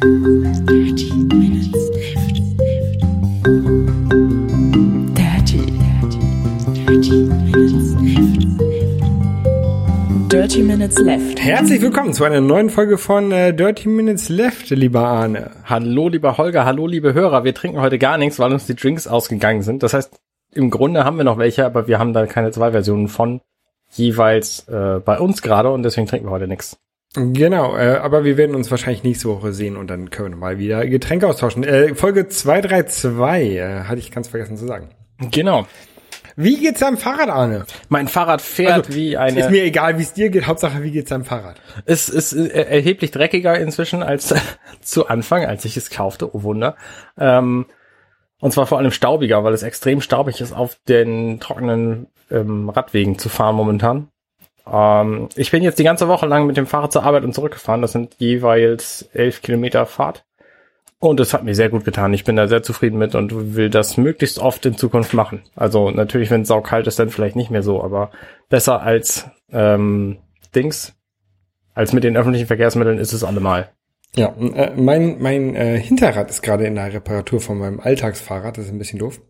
Dirty Minutes Left. Dirty, dirty, dirty Minutes Left. Dirty Minutes Left. Herzlich willkommen zu einer neuen Folge von äh, Dirty Minutes Left, lieber Arne. Hallo, lieber Holger, hallo, liebe Hörer. Wir trinken heute gar nichts, weil uns die Drinks ausgegangen sind. Das heißt, im Grunde haben wir noch welche, aber wir haben da keine zwei Versionen von jeweils äh, bei uns gerade und deswegen trinken wir heute nichts. Genau, äh, aber wir werden uns wahrscheinlich nächste Woche sehen und dann können wir mal wieder Getränke austauschen. Äh, Folge 232 äh, hatte ich ganz vergessen zu sagen. Genau. Wie geht's deinem Fahrrad, Arne? Mein Fahrrad fährt Also, wie eine. Ist mir egal, wie es dir geht. Hauptsache, wie geht's deinem Fahrrad? Es ist äh, erheblich dreckiger inzwischen als zu Anfang, als ich es kaufte. Oh Wunder. Ähm, und zwar vor allem staubiger, weil es extrem staubig ist, auf den trockenen ähm, Radwegen zu fahren momentan. Ähm, ich bin jetzt die ganze Woche lang mit dem Fahrrad zur Arbeit und zurückgefahren. Das sind jeweils elf Kilometer Fahrt. Und es hat mir sehr gut getan. Ich bin da sehr zufrieden mit und will das möglichst oft in Zukunft machen. Also natürlich, wenn es saukalt ist, dann vielleicht nicht mehr so, aber besser als ähm, Dings, als mit den öffentlichen Verkehrsmitteln ist es allemal. Ja, äh, mein, mein äh, Hinterrad ist gerade in der Reparatur von meinem Alltagsfahrrad. Das ist ein bisschen doof.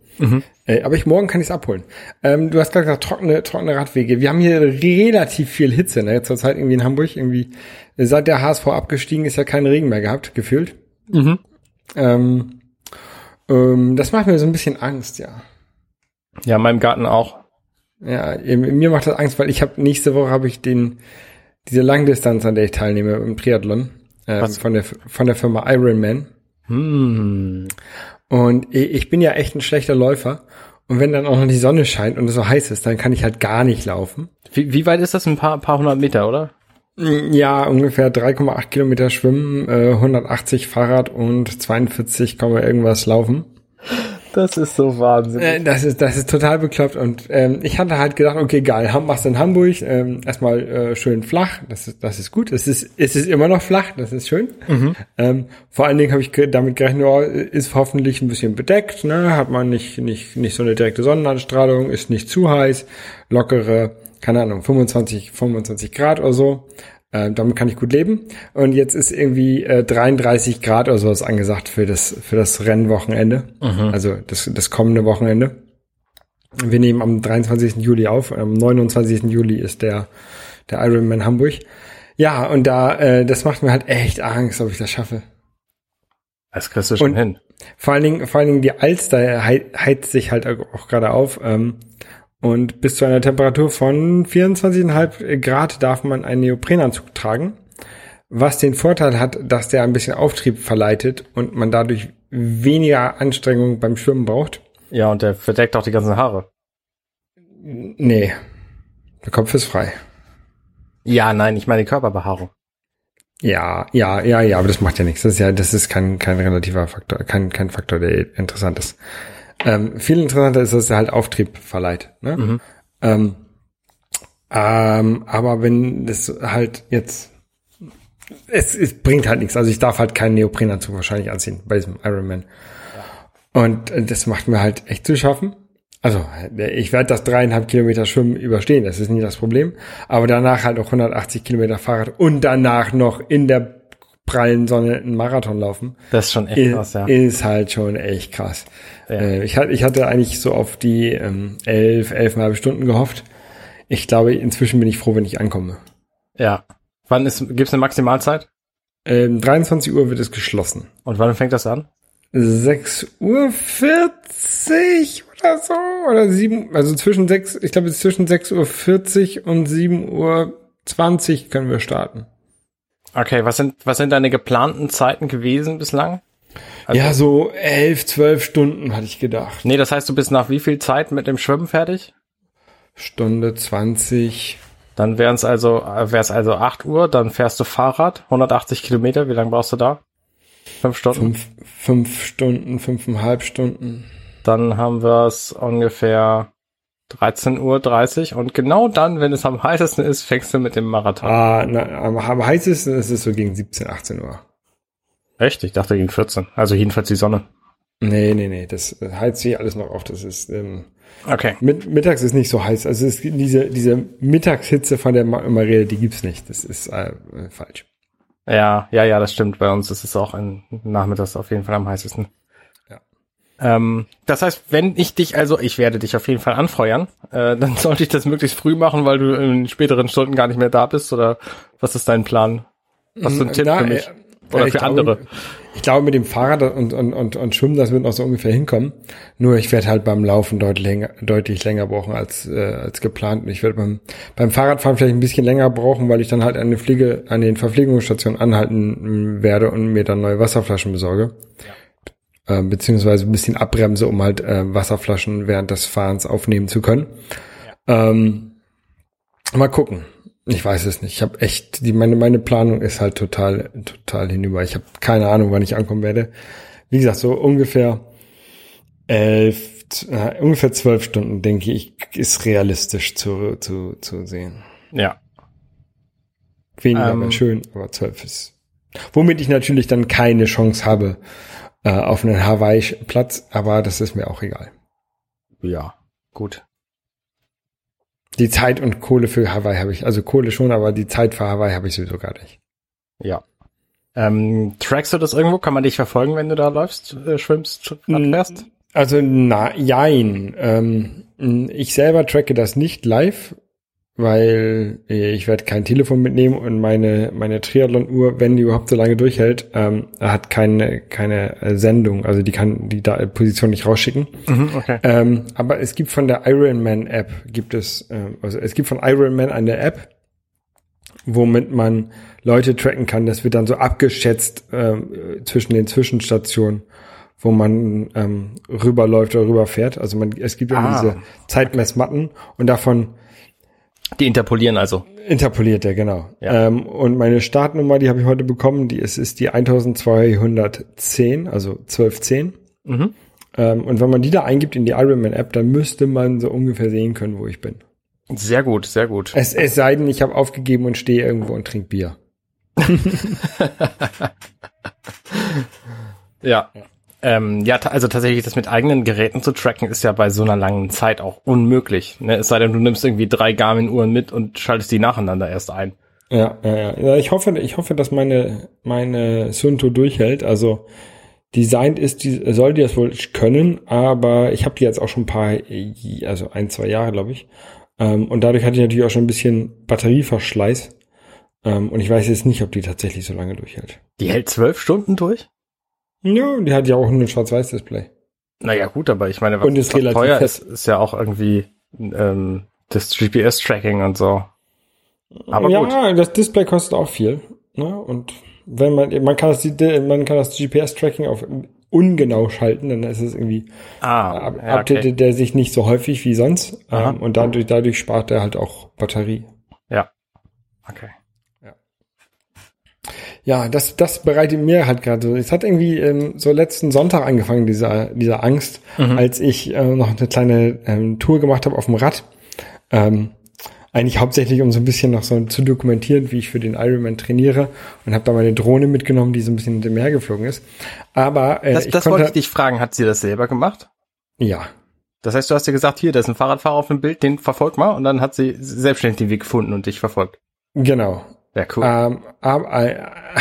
Äh, aber ich morgen kann ich es abholen. Ähm, du hast gerade gesagt, trockene, trockene Radwege. Wir haben hier relativ viel Hitze, ne? Zurzeit irgendwie in Hamburg. Irgendwie, äh, seit der HSV abgestiegen ist ja kein Regen mehr gehabt, gefühlt. Ähm, ähm, das macht mir so ein bisschen Angst, ja. Ja, in meinem Garten auch. Ja, mir macht das Angst, weil ich habe nächste Woche habe ich den diese Langdistanz, an der ich teilnehme im Triathlon äh, von der von der Firma Ironman. Hm. Und ich bin ja echt ein schlechter Läufer. Und wenn dann auch noch die Sonne scheint und es so heiß ist, dann kann ich halt gar nicht laufen. Wie, wie weit ist das? Ein paar, paar hundert Meter, oder? Ja, ungefähr 3,8 Kilometer schwimmen, äh, 180 Fahrrad und 42, Komma irgendwas laufen. Das ist so wahnsinnig. Äh, das ist das ist total bekloppt und ähm, ich hatte halt gedacht, okay, geil, machst du in Hamburg ähm, erstmal äh, schön flach, das ist das ist gut. Es ist es ist immer noch flach, das ist schön. Ähm, vor allen Dingen habe ich damit gerechnet, oh, ist hoffentlich ein bisschen bedeckt, ne, hat man nicht nicht nicht so eine direkte Sonnenanstrahlung, ist nicht zu heiß, lockere, keine Ahnung, 25 25 Grad oder so. Ähm, damit kann ich gut leben. Und jetzt ist irgendwie äh, 33 Grad oder sowas angesagt für das für das Rennwochenende. Also das, das kommende Wochenende. Wir nehmen am 23. Juli auf. Am 29. Juli ist der der Ironman Hamburg. Ja, und da äh, das macht mir halt echt Angst, ob ich das schaffe. Das kriegst du schon Und- hin. Vor allen Dingen, vor allen Dingen die Alster hei- heizt sich halt auch gerade auf. Ähm, und bis zu einer Temperatur von 24,5 Grad darf man einen Neoprenanzug tragen. Was den Vorteil hat, dass der ein bisschen Auftrieb verleitet und man dadurch weniger Anstrengung beim Schwimmen braucht. Ja, und der verdeckt auch die ganzen Haare. Nee, der Kopf ist frei. Ja, nein, ich meine Körperbehaarung. Ja, ja, ja, ja, aber das macht ja nichts. Das ist ja, das ist kein, kein relativer Faktor, kein, kein Faktor, der interessant ist. Ähm, viel interessanter ist, dass er halt Auftrieb verleiht. Ne? Ähm, ähm, aber wenn das halt jetzt, es, es bringt halt nichts. Also ich darf halt keinen Neoprenanzug wahrscheinlich anziehen bei diesem Ironman. Und äh, das macht mir halt echt zu schaffen. Also ich werde das dreieinhalb Kilometer Schwimmen überstehen, das ist nie das Problem. Aber danach halt auch 180 Kilometer Fahrrad und danach noch in der prallen Sonne einen Marathon laufen, Das ist schon echt ist, krass, ja. ist halt schon echt krass. Ja. Äh, ich, hatte, ich hatte eigentlich so auf die ähm, elf, elfeinhalb Stunden gehofft. Ich glaube, inzwischen bin ich froh, wenn ich ankomme. Ja. Wann ist, gibt's eine Maximalzeit? Ähm, 23 Uhr wird es geschlossen. Und wann fängt das an? 6 Uhr 40 oder so. Oder 7, also zwischen 6, ich glaube, zwischen 6 Uhr 40 und 7 Uhr 20 können wir starten. Okay, was sind, was sind deine geplanten Zeiten gewesen bislang? Also- ja, so 11, 12 Stunden hatte ich gedacht. Nee, das heißt, du bist nach wie viel Zeit mit dem Schwimmen fertig? Stunde 20. Dann wären es also, äh, wär's also 8 Uhr, dann fährst du Fahrrad, 180 Kilometer, wie lange brauchst du da? Fünf Stunden? Fünf, fünf Stunden, fünfeinhalb Stunden. Dann haben wir es ungefähr 13.30 Uhr und genau dann, wenn es am heißesten ist, fängst du mit dem Marathon. Ah, na, am, am heißesten ist es so gegen 17, 18 Uhr. Echt? Ich dachte gegen 14. Also jedenfalls die Sonne. Nee, nee, nee, das heizt sich alles noch auf. Das ist, ähm, Okay. mit, mittags ist nicht so heiß. Also es gibt diese, diese Mittagshitze, von der redet, die gibt's nicht. Das ist äh, falsch. Ja, ja, ja, das stimmt. Bei uns ist es auch in nachmittags auf jeden Fall am heißesten. Ja. Ähm, das heißt, wenn ich dich, also ich werde dich auf jeden Fall anfeuern, äh, dann sollte ich das möglichst früh machen, weil du in späteren Stunden gar nicht mehr da bist oder was ist dein Plan? Was ist ein Tipp Na, für mich? äh, Oder ich für glaube, andere? Ich glaube, mit dem Fahrrad und, und, und, und Schwimmen, das wird noch so ungefähr hinkommen. Nur ich werde halt beim Laufen deutlich länger, deutlich länger brauchen als, äh, als geplant. Und ich werde beim, beim Fahrradfahren vielleicht ein bisschen länger brauchen, weil ich dann halt an, Pflege, an den Verpflegungsstationen anhalten mm, werde und mir dann neue Wasserflaschen besorge. Äh, beziehungsweise ein bisschen abbremse, um halt äh, Wasserflaschen während des Fahrens aufnehmen zu können. Ähm, mal gucken. Ich weiß es nicht. Ich habe echt, die, meine, meine Planung ist halt total, total hinüber. Ich habe keine Ahnung, wann ich ankommen werde. Wie gesagt, so ungefähr elf, äh, ungefähr zwölf Stunden, denke ich, ist realistisch zu, zu, zu sehen. Ja. Weniger Ähm. schön, aber zwölf ist. Womit ich natürlich dann keine Chance habe äh, auf einen Hawaii-Platz, aber das ist mir auch egal. Ja. Gut. Die Zeit und Kohle für Hawaii habe ich, also Kohle schon, aber die Zeit für Hawaii habe ich sowieso gar nicht. Ja. Ähm, trackst du das irgendwo? Kann man dich verfolgen, wenn du da läufst, äh, schwimmst, Rad fährst? Also na, jein. Ähm, ich selber tracke das nicht live, weil ich werde kein Telefon mitnehmen und meine meine Triathlon-Uhr, wenn die überhaupt so lange durchhält, ähm, hat keine keine äh, Sendung, also die kann die da Position nicht rausschicken. Mhm, okay. Ähm, aber es gibt von der Ironman App gibt es, ähm, also es gibt von Ironman eine App, womit man Leute tracken kann. Das wird dann so abgeschätzt ähm, zwischen den Zwischenstationen, wo man ähm, rüberläuft oder rüberfährt. Also man, es gibt immer Ah, diese Zeitmessmatten und davon Die interpolieren also. interpoliert er, genau. Ja. Ähm, und meine Startnummer, die habe ich heute bekommen, die ist, ist die 1210, also 1210. Mhm. Ähm, und wenn man die da eingibt in die Ironman App, dann müsste man so ungefähr sehen können, wo ich bin. Sehr gut, sehr gut. Es, es sei denn, ich habe aufgegeben und stehe irgendwo und trinke Bier. Ja. Ähm, ja, also tatsächlich das mit eigenen Geräten zu tracken ist ja bei so einer langen Zeit auch unmöglich. Ne? Es sei denn, du nimmst irgendwie drei Garmin-Uhren mit und schaltest die nacheinander erst ein. Ja, ja, ja. ich hoffe, ich hoffe, dass meine, meine Sunto durchhält. Also, designt ist, die, soll die das wohl können, aber ich habe die jetzt auch schon ein paar, also ein, zwei Jahre, glaube ich. Ähm, und dadurch hatte ich natürlich auch schon ein bisschen Batterieverschleiß. Ähm, und ich weiß jetzt nicht, ob die tatsächlich so lange durchhält. Die hält zwölf Stunden durch? Ja, die hat ja auch ein Schwarz-Weiß-Display. Naja, gut, aber ich meine, was, Und ist was relativ teuer fest. ist, ist ja auch irgendwie ähm, das GPS-Tracking und so. Aber ja, gut. das Display kostet auch viel. Ne? Und wenn man, man kann das, man kann das GPS-Tracking auf ungenau schalten, dann ist es irgendwie Ah, ab, ja, okay. updatet der sich nicht so häufig wie sonst. Ähm, und dadurch, dadurch spart er halt auch Batterie. Ja. Okay. Ja, das, das bereitet mir halt gerade so. Es hat irgendwie ähm, so letzten Sonntag angefangen, dieser, dieser Angst, als ich äh, noch eine kleine ähm, Tour gemacht habe auf dem Rad. Ähm, eigentlich hauptsächlich, um so ein bisschen noch so zu dokumentieren, wie ich für den Ironman trainiere und habe da meine Drohne mitgenommen, die so ein bisschen in dem Meer geflogen ist. Aber äh, Das, ich das konnte, wollte ich dich fragen, hat sie das selber gemacht? ja, Das heißt, du hast dir gesagt, hier, da ist ein Fahrradfahrer auf dem Bild, den verfolg mal und dann hat sie selbstständig den Weg gefunden und dich verfolgt. genau. Ja, cool. Ähm, aber äh,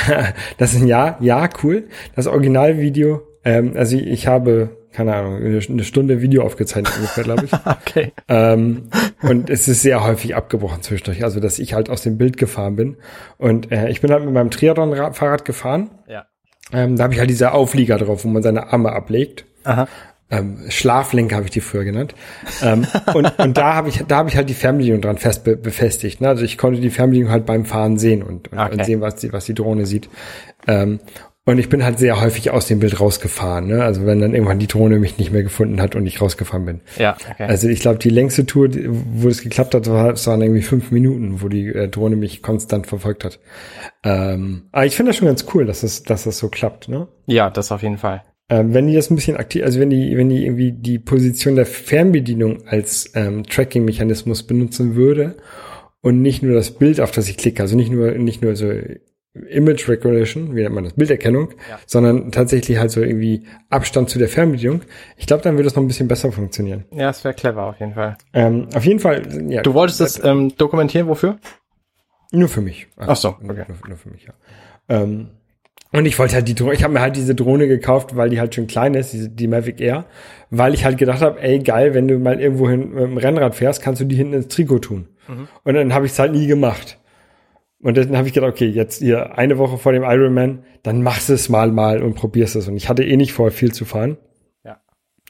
das ist ein Ja, ja, cool. Das Originalvideo, ähm, also ich, ich habe, keine Ahnung, eine Stunde Video aufgezeichnet ungefähr, glaube ich. Okay. ähm, und es ist sehr häufig abgebrochen zwischendurch, also dass ich halt aus dem Bild gefahren bin. Und äh, ich bin halt mit meinem Triathlon-Fahrrad gefahren. Ja. Ähm, da habe ich halt diese Auflieger drauf, wo man seine Arme ablegt. Aha. Ähm, Schlaflenker habe ich die früher genannt. Ähm, und, und da habe ich, da habe ich halt die Fernbedienung dran fest be befestigt. Ne? Also ich konnte die Fernbedienung halt beim Fahren sehen und, und, Okay. und sehen, was die, was die Drohne sieht. Ähm, und ich bin halt sehr häufig aus dem Bild rausgefahren. Ne? Also wenn dann irgendwann die Drohne mich nicht mehr gefunden hat und ich rausgefahren bin. Ja, okay. Also ich glaube, die längste Tour, wo es geklappt hat, war, es waren irgendwie fünf Minuten, wo die äh, Drohne mich konstant verfolgt hat. Ähm, aber ich finde das schon ganz cool, dass das, dass das so klappt. Ne? ja, das auf jeden Fall. Ähm, wenn die das ein bisschen aktiv, also wenn die, wenn die irgendwie die Position der Fernbedienung als ähm, Tracking-Mechanismus benutzen würde und nicht nur das Bild, auf das ich klicke, also nicht nur, nicht nur so Image Recognition, wie nennt man das, Bilderkennung, Ja. sondern tatsächlich halt so irgendwie Abstand zu der Fernbedienung. Ich glaube, dann würde es noch ein bisschen besser funktionieren. Ja, es wäre clever auf jeden Fall. Ähm, auf jeden Fall, ja. Du wolltest es ähm, dokumentieren, wofür? Nur für mich. Ach so, Nur, okay. nur, nur für mich, ja. Ähm, und ich wollte halt die Drohne, ich habe mir halt diese Drohne gekauft, weil die halt schon klein ist, diese, die Mavic Air, weil ich halt gedacht habe, ey geil, wenn du mal irgendwo hin mit dem Rennrad fährst, kannst du die hinten ins Trikot tun. Und dann habe ich es halt nie gemacht. Und dann habe ich gedacht, okay, jetzt hier eine Woche vor dem Ironman, dann machst du es mal mal und probierst es. Und ich hatte eh nicht vor, viel zu fahren. Ja.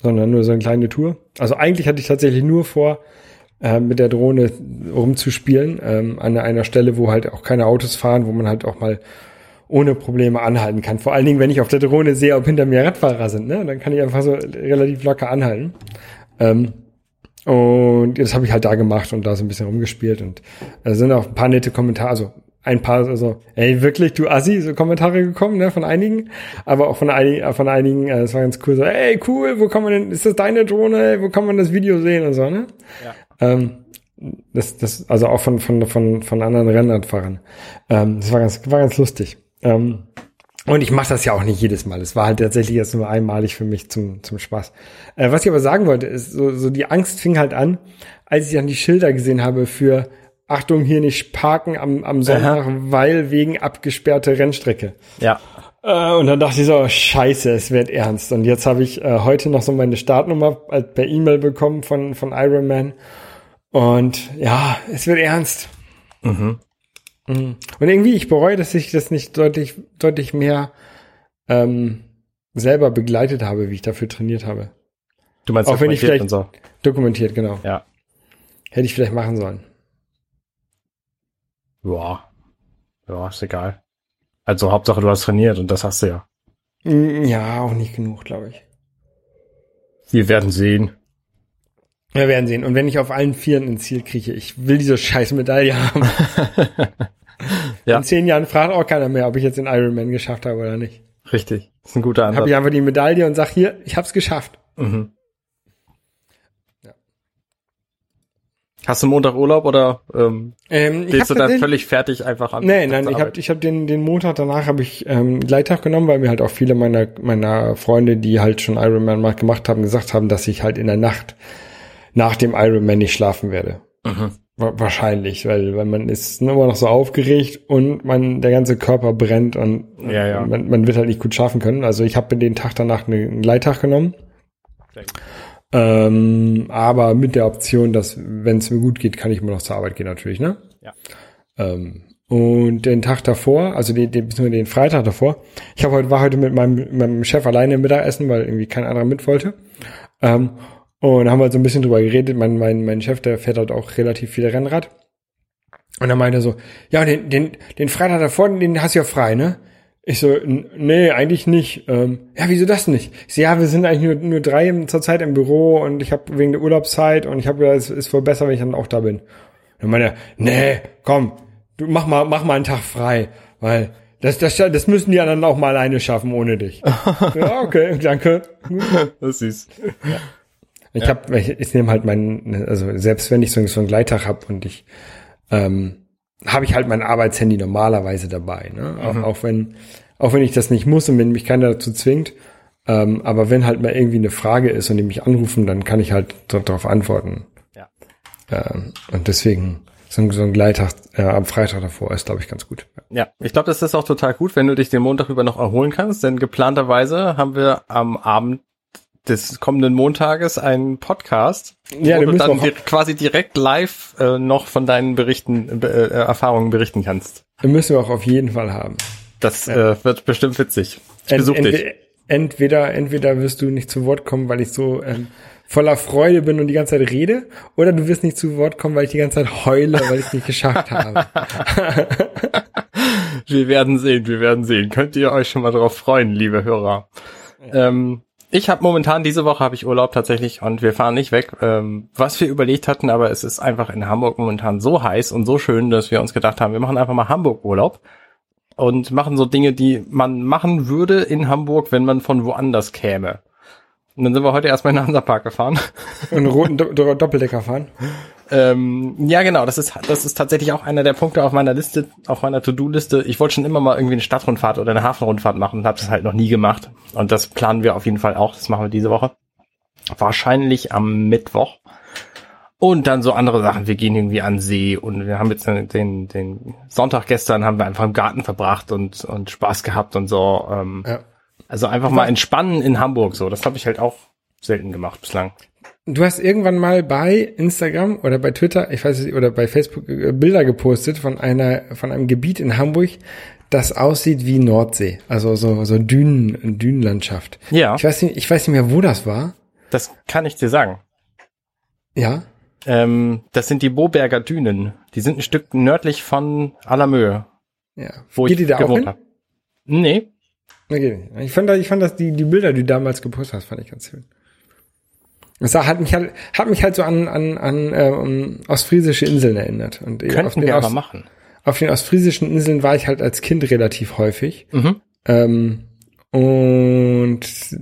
Sondern nur so eine kleine Tour. Also eigentlich hatte ich tatsächlich nur vor, äh, mit der Drohne rumzuspielen, ähm, an einer Stelle, wo halt auch keine Autos fahren, wo man halt auch mal ohne Probleme anhalten kann. Vor allen Dingen, wenn ich auf der Drohne sehe, ob hinter mir Radfahrer sind, ne? Dann kann ich einfach so relativ locker anhalten. Ähm, und das habe ich halt da gemacht und da so ein bisschen rumgespielt und da sind auch ein paar nette Kommentare, also ein paar, also, ey, wirklich, du Assi, so Kommentare gekommen, ne, von einigen, aber auch von einigen, von einigen, äh, es war ganz cool, so, ey, cool, wo kann man denn, ist das deine Drohne, ey, wo kann man das Video sehen und so, ne? Ja. Ähm, das, das, also auch von, von, von, von anderen Rennradfahrern. Ähm, das war ganz, war ganz lustig. Ähm, und ich mache das ja auch nicht jedes Mal. Es war halt tatsächlich jetzt nur einmalig für mich zum, zum Spaß. Äh, was ich aber sagen wollte, ist, so, so die Angst fing halt an, als ich dann die Schilder gesehen habe für Achtung, hier nicht parken am, am Sonntag, weil wegen abgesperrte Rennstrecke. Ja. Äh, und dann dachte ich so, scheiße, es wird ernst. Und jetzt habe ich äh, heute noch so meine Startnummer äh, per E-Mail bekommen von, von Ironman. Und ja, es wird ernst. Mhm. Und irgendwie, ich bereue, dass ich das nicht deutlich, deutlich mehr ähm, selber begleitet habe, wie ich dafür trainiert habe. Du meinst Auch wenn ich vielleicht- so. Dokumentiert, genau. Ja. Hätte ich vielleicht machen sollen. Ja. Ja, ist egal. Also Hauptsache du hast trainiert und das hast du ja. Mm, Ja, auch nicht genug, glaube ich. Wir werden sehen. Wir werden sehen. Und wenn ich auf allen Vieren ins Ziel kriege, ich will diese scheiß Medaille haben. Ja. In zehn Jahren fragt auch keiner mehr, ob ich jetzt den Ironman geschafft habe oder nicht. Richtig. ist ein guter Dann habe Ansatz. ich einfach die Medaille und sag hier, ich hab's geschafft. Mhm. Ja. Hast du Montag Urlaub oder ähm, Ähm, gehst du da völlig fertig einfach an? Nee, nein, ich habe ich hab den, den Montag danach habe ich ähm, Gleittag genommen, weil mir halt auch viele meiner, meiner Freunde, die halt schon Ironman gemacht haben, gesagt haben, dass ich halt in der Nacht nach dem Ironman nicht schlafen werde. Mhm. Wa- Wahrscheinlich, weil, weil man ist immer noch so aufgeregt und man der ganze Körper brennt und Ja, ja. Man, man wird halt nicht gut schlafen können. Also ich habe den Tag danach eine- einen Gleittag genommen. Ähm, aber mit der Option, dass, wenn es mir gut geht, kann ich immer noch zur Arbeit gehen natürlich, ne? Ja. Ähm, und den Tag davor, also den, den, den Freitag davor, ich hab heute, war heute mit meinem, meinem Chef alleine im Mittagessen, weil irgendwie kein anderer mit wollte. Ähm, und da haben wir halt so ein bisschen drüber geredet. Mein, mein, mein Chef, der fährt halt auch relativ viel Rennrad. Und er meinte so, ja, den, den, den Freitag davor, den hast du ja frei, ne? Ich so, "N- nee, eigentlich nicht. Ähm, ja, wieso das nicht? Ich so, ja, wir sind eigentlich nur, nur drei im- zur Zeit im Büro und ich habe wegen der Urlaubszeit und ich habe gedacht, es ist wohl besser, wenn ich dann auch da bin. Und dann meinte er, nee, komm, du mach mal, mach mal einen Tag frei, weil das, das, das müssen die anderen auch mal alleine schaffen ohne dich. ja, okay, danke. Das ist süß. Ich hab, ich, ich nehme halt meinen, also selbst wenn ich so, so einen Gleittag hab und ich ähm, habe ich halt mein Arbeitshandy normalerweise dabei, ne? Auch, auch wenn auch wenn ich das nicht muss und wenn mich keiner dazu zwingt, ähm, aber wenn halt mal irgendwie eine Frage ist und die mich anrufen, dann kann ich halt dort- darauf antworten. Ja. Ähm, und deswegen so ein, so ein Gleittag äh, am Freitag davor ist, glaube ich, ganz gut. Ja, ich glaube, das ist auch total gut, wenn du dich den Montag über noch erholen kannst, denn geplanterweise haben wir am Abend des kommenden Montages einen Podcast, Ja, wo du dann quasi direkt live äh, noch von deinen Berichten, äh, Erfahrungen berichten kannst. Müssen wir auch auf jeden Fall haben. Das äh, wird bestimmt witzig. Ich Ent- besuch dich. entweder, entweder, wirst du nicht zu Wort kommen, weil ich so ähm, voller Freude bin und die ganze Zeit rede, oder du wirst nicht zu Wort kommen, weil ich die ganze Zeit heule, weil ich es nicht geschafft habe. Wir werden sehen, wir werden sehen. Könnt ihr euch schon mal drauf freuen, liebe Hörer. Ähm, ich habe momentan, diese Woche habe ich Urlaub tatsächlich und wir fahren nicht weg, ähm, was wir überlegt hatten, aber es ist einfach in Hamburg momentan so heiß und so schön, dass wir uns gedacht haben, wir machen einfach mal Hamburg-Urlaub und machen so Dinge, die man machen würde in Hamburg, wenn man von woanders käme. Und dann sind wir heute erstmal in den Hansapark gefahren. Einen roten Do Do Doppeldecker fahren. Ähm, ja, genau, das ist, das ist tatsächlich auch einer der Punkte auf meiner Liste, auf meiner To-Do-Liste. Ich wollte schon immer mal irgendwie eine Stadtrundfahrt oder eine Hafenrundfahrt machen und habe das halt noch nie gemacht. Und das planen wir auf jeden Fall auch. Das machen wir diese Woche. Wahrscheinlich am Mittwoch. Und dann so andere Sachen. Wir gehen irgendwie an See und wir haben jetzt den, den, den Sonntag gestern haben wir einfach im Garten verbracht und, und Spaß gehabt und so. Ähm, Ja. Also einfach mal entspannen in Hamburg so. Das habe ich halt auch selten gemacht bislang. Du hast irgendwann mal bei Instagram oder bei Twitter, ich weiß nicht, oder bei Facebook äh, Bilder gepostet von einer, von einem Gebiet in Hamburg, das aussieht wie Nordsee. Also so, so Dünen, Dünenlandschaft. Ja, Ich weiß nicht, ich weiß nicht mehr, wo das war. das kann ich dir sagen. Ja. Ähm, das sind die Boberger Dünen. Die sind ein Stück nördlich von Allermöhe, Ja. wo Geht ich die da gewohnt habe. Nee, Okay. Ich fand, ich fand das, die, die Bilder, die du damals gepostet hast, fand ich ganz schön. Das hat mich halt, hat mich halt so an, an, an ähm, ostfriesische Inseln erinnert. Und äh, auf könnten den, wir aber Ost, machen. auf den ostfriesischen Inseln war ich halt als Kind relativ häufig. Mhm. Ähm, und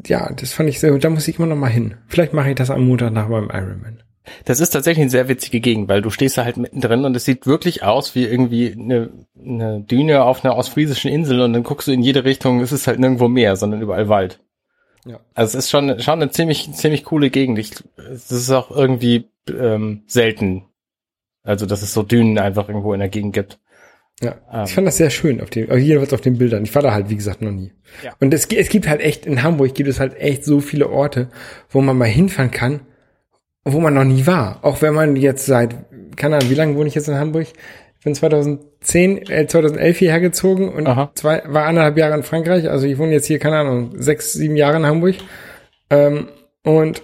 ja, das fand ich sehr, da muss ich immer noch mal hin. Vielleicht mache ich das am Montag nach meinem Ironman. Das ist tatsächlich eine sehr witzige Gegend, weil du stehst da halt mittendrin und es sieht wirklich aus wie irgendwie eine, eine Düne auf einer ostfriesischen Insel und dann guckst du in jede Richtung, es ist halt nirgendwo Meer, sondern überall Wald. Ja. Also es ist schon, schon eine ziemlich, ziemlich coole Gegend. Ich, es ist auch irgendwie ähm, selten. Also, dass es so Dünen einfach irgendwo in der Gegend gibt. Ja, Ähm. ich fand das sehr schön auf dem, jedenfalls auf den Bildern. Ich war da halt, wie gesagt, noch nie. Ja. Und es, es gibt halt echt, in Hamburg gibt es halt echt so viele Orte, wo man mal hinfahren kann, wo man noch nie war. Auch wenn man jetzt seit, keine Ahnung, wie lange wohne ich jetzt in Hamburg? Ich bin 2010, äh, 2011 hierher gezogen und Aha. zwei, war anderthalb Jahre in Frankreich. Also ich wohne jetzt hier, keine Ahnung, sechs, sieben Jahre in Hamburg. Ähm, und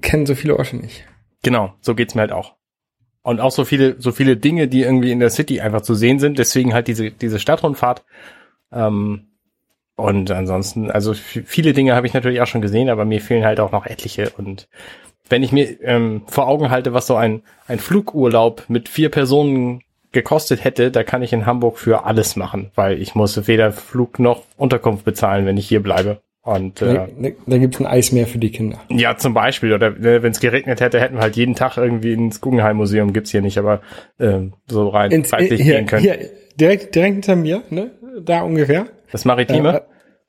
kenne so viele Orte nicht. Genau, so geht's mir halt auch. Und auch so viele, so viele Dinge, die irgendwie in der City einfach zu sehen sind. Deswegen halt diese, diese Stadtrundfahrt. Ähm, und ansonsten, also viele Dinge habe ich natürlich auch schon gesehen, aber mir fehlen halt auch noch etliche. Und wenn ich mir ähm, vor Augen halte, was so ein, ein Flugurlaub mit vier Personen gekostet hätte, da kann ich in Hamburg für alles machen, weil ich muss weder Flug noch Unterkunft bezahlen, wenn ich hier bleibe. Und äh, Da, da, gibt's ein Eismeer für die Kinder. ja, zum Beispiel. Oder wenn es geregnet hätte, hätten wir halt jeden Tag irgendwie ins Guggenheim-Museum, gibt's hier nicht, aber ähm, so rein Ins, zeitlich hier, gehen können. hier, direkt, direkt hinter mir, ne? Da ungefähr. Das Maritime?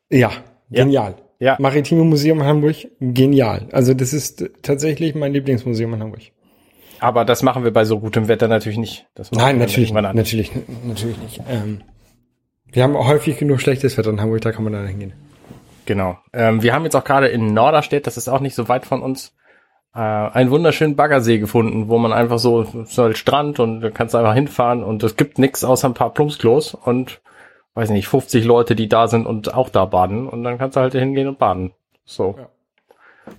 Äh, ja, genial. Ja. Maritime Museum in Hamburg, genial. Also das ist äh, tatsächlich mein Lieblingsmuseum in Hamburg. Aber das machen wir bei so gutem Wetter natürlich nicht. Nein, natürlich, natürlich, natürlich nicht. Ähm, wir haben häufig genug schlechtes Wetter in Hamburg, da kann man dann hingehen. Genau. Ähm, wir haben jetzt auch gerade in Norderstedt, das ist auch nicht so weit von uns, äh, einen wunderschönen Baggersee gefunden, wo man einfach so, ist halt Strand und da kannst du einfach hinfahren und es gibt nichts außer ein paar Plumpsklos und weiß nicht, 50 Leute, die da sind und auch da baden und dann kannst du halt hingehen und baden. So. Ja.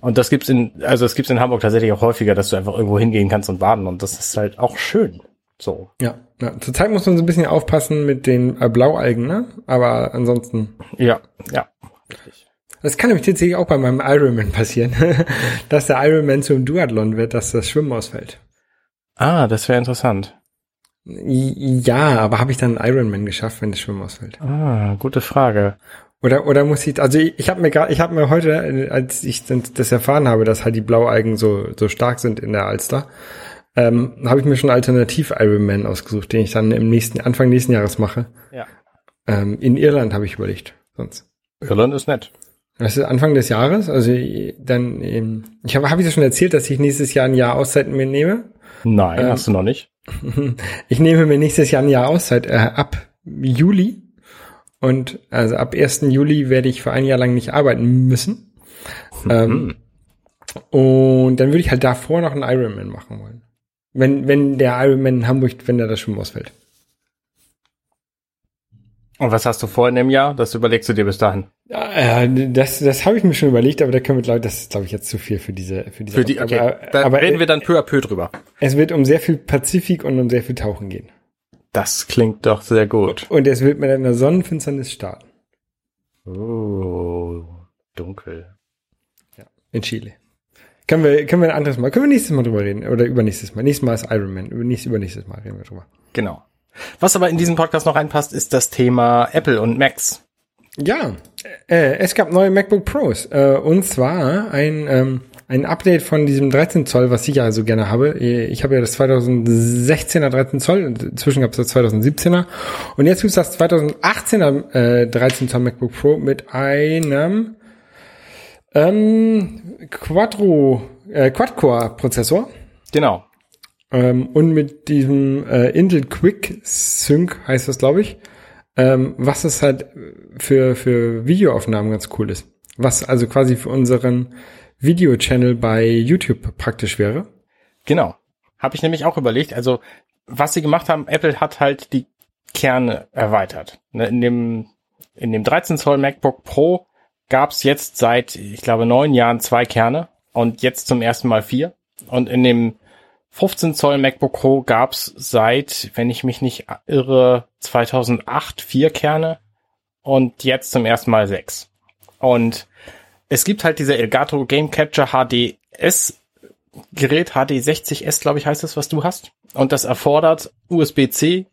Und das gibt's in, also es gibt's in Hamburg tatsächlich auch häufiger, dass du einfach irgendwo hingehen kannst und baden und das ist halt auch schön. So. Ja, ja. Zurzeit muss man so ein bisschen aufpassen mit den äh, Blaualgen, ne? Aber ansonsten. Ja, ja. Richtig. Das kann nämlich tatsächlich auch bei meinem Ironman passieren, dass der Ironman zum Duathlon wird, dass das Schwimmen ausfällt. Ah, das wäre interessant. Ja, aber habe ich dann einen Ironman geschafft, wenn das Schwimmen ausfällt? Ah, gute Frage. Oder oder muss ich also ich, ich habe mir gerade ich habe mir heute als ich das erfahren habe, dass halt die Blaualgen so so stark sind in der Alster, ähm, habe ich mir schon Alternativ Ironman ausgesucht, den ich dann im nächsten Anfang nächsten Jahres mache. Ja. Ähm, in Irland habe ich überlegt, sonst. Irland ist nett. Das ist Anfang des Jahres, also dann ähm, ich habe habe ich das schon erzählt, dass ich nächstes Jahr ein Jahr Auszeit mir nehme. Nein, Ähm, hast du noch nicht. Ich nehme mir nächstes Jahr ein Jahr Auszeit äh, ab Juli. Und also ab 1. Juli werde ich für ein Jahr lang nicht arbeiten müssen. Ähm, und dann würde ich halt davor noch einen Ironman machen wollen. Wenn, wenn der Ironman in Hamburg, wenn der das schon ausfällt. Und was hast du vor in dem Jahr? Das überlegst du dir bis dahin. Äh, das, das habe ich mir schon überlegt, aber da können wir, glaube das ist, glaube ich, jetzt zu viel für diese, für diese Für die, okay. Aber, da aber reden wir dann peu à peu drüber. es wird um sehr viel Pazifik und um sehr viel Tauchen gehen. Das klingt doch sehr gut. Und es wird mit einer Sonnenfinsternis starten. Oh, dunkel. In Chile. Können wir, können wir ein anderes Mal, können wir nächstes Mal drüber reden? Oder übernächstes Mal. Nächstes Mal ist Iron Man. Übernächstes, übernächstes Mal reden wir drüber. Genau. Was aber in diesem Podcast noch reinpasst, ist das Thema Apple und Macs. Ja, äh, es gab neue MacBook Pros. Äh, und zwar ein, ähm, ein Update von diesem 13 Zoll, was ich ja so gerne habe. Ich habe ja das 2016er 13 Zoll, inzwischen gab es das 2017er. Und jetzt gibt es das 2018er äh, 13 Zoll MacBook Pro mit einem ähm, Quattro, äh, Quad-Core-Prozessor. Genau. ähm, und mit diesem äh, Intel Quick Sync heißt das, glaube ich, ähm, was es halt für, für Videoaufnahmen ganz cool ist. Was also quasi für unseren Video-Channel bei YouTube praktisch wäre. Genau. Habe ich nämlich auch überlegt. Also, was sie gemacht haben, Apple hat halt die Kerne erweitert. Ne, In dem, in dem 13 Zoll MacBook Pro gab's jetzt seit, ich glaube, neun Jahren zwei Kerne und jetzt zum ersten Mal vier. Und in dem 15 Zoll MacBook Pro gab's seit, wenn ich mich nicht irre, 2008 vier Kerne und jetzt zum ersten Mal sechs. Und es gibt halt diese Elgato Game Capture HDS Gerät, HD60S, glaube ich, heißt das, was du hast. Und das erfordert USB-C,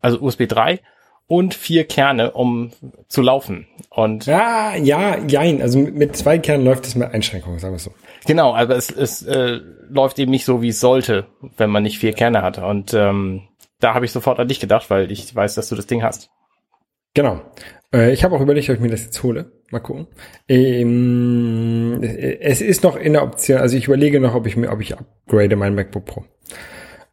also USB 3 und vier Kerne, um zu laufen. Und Ja, ja, jein. Also mit, zwei Kernen läuft es mit Einschränkungen, sagen wir es so. Genau, aber es, es äh, läuft eben nicht so, wie es sollte, wenn man nicht vier Kerne hat. Und ähm, da habe ich sofort an dich gedacht, weil ich weiß, dass du das Ding hast. Genau. Äh, ich habe auch überlegt, ob ich mir das jetzt hole. Mal gucken. Ähm, es ist noch in der Option, also ich überlege noch, ob ich mir, ob ich upgrade mein MacBook Pro.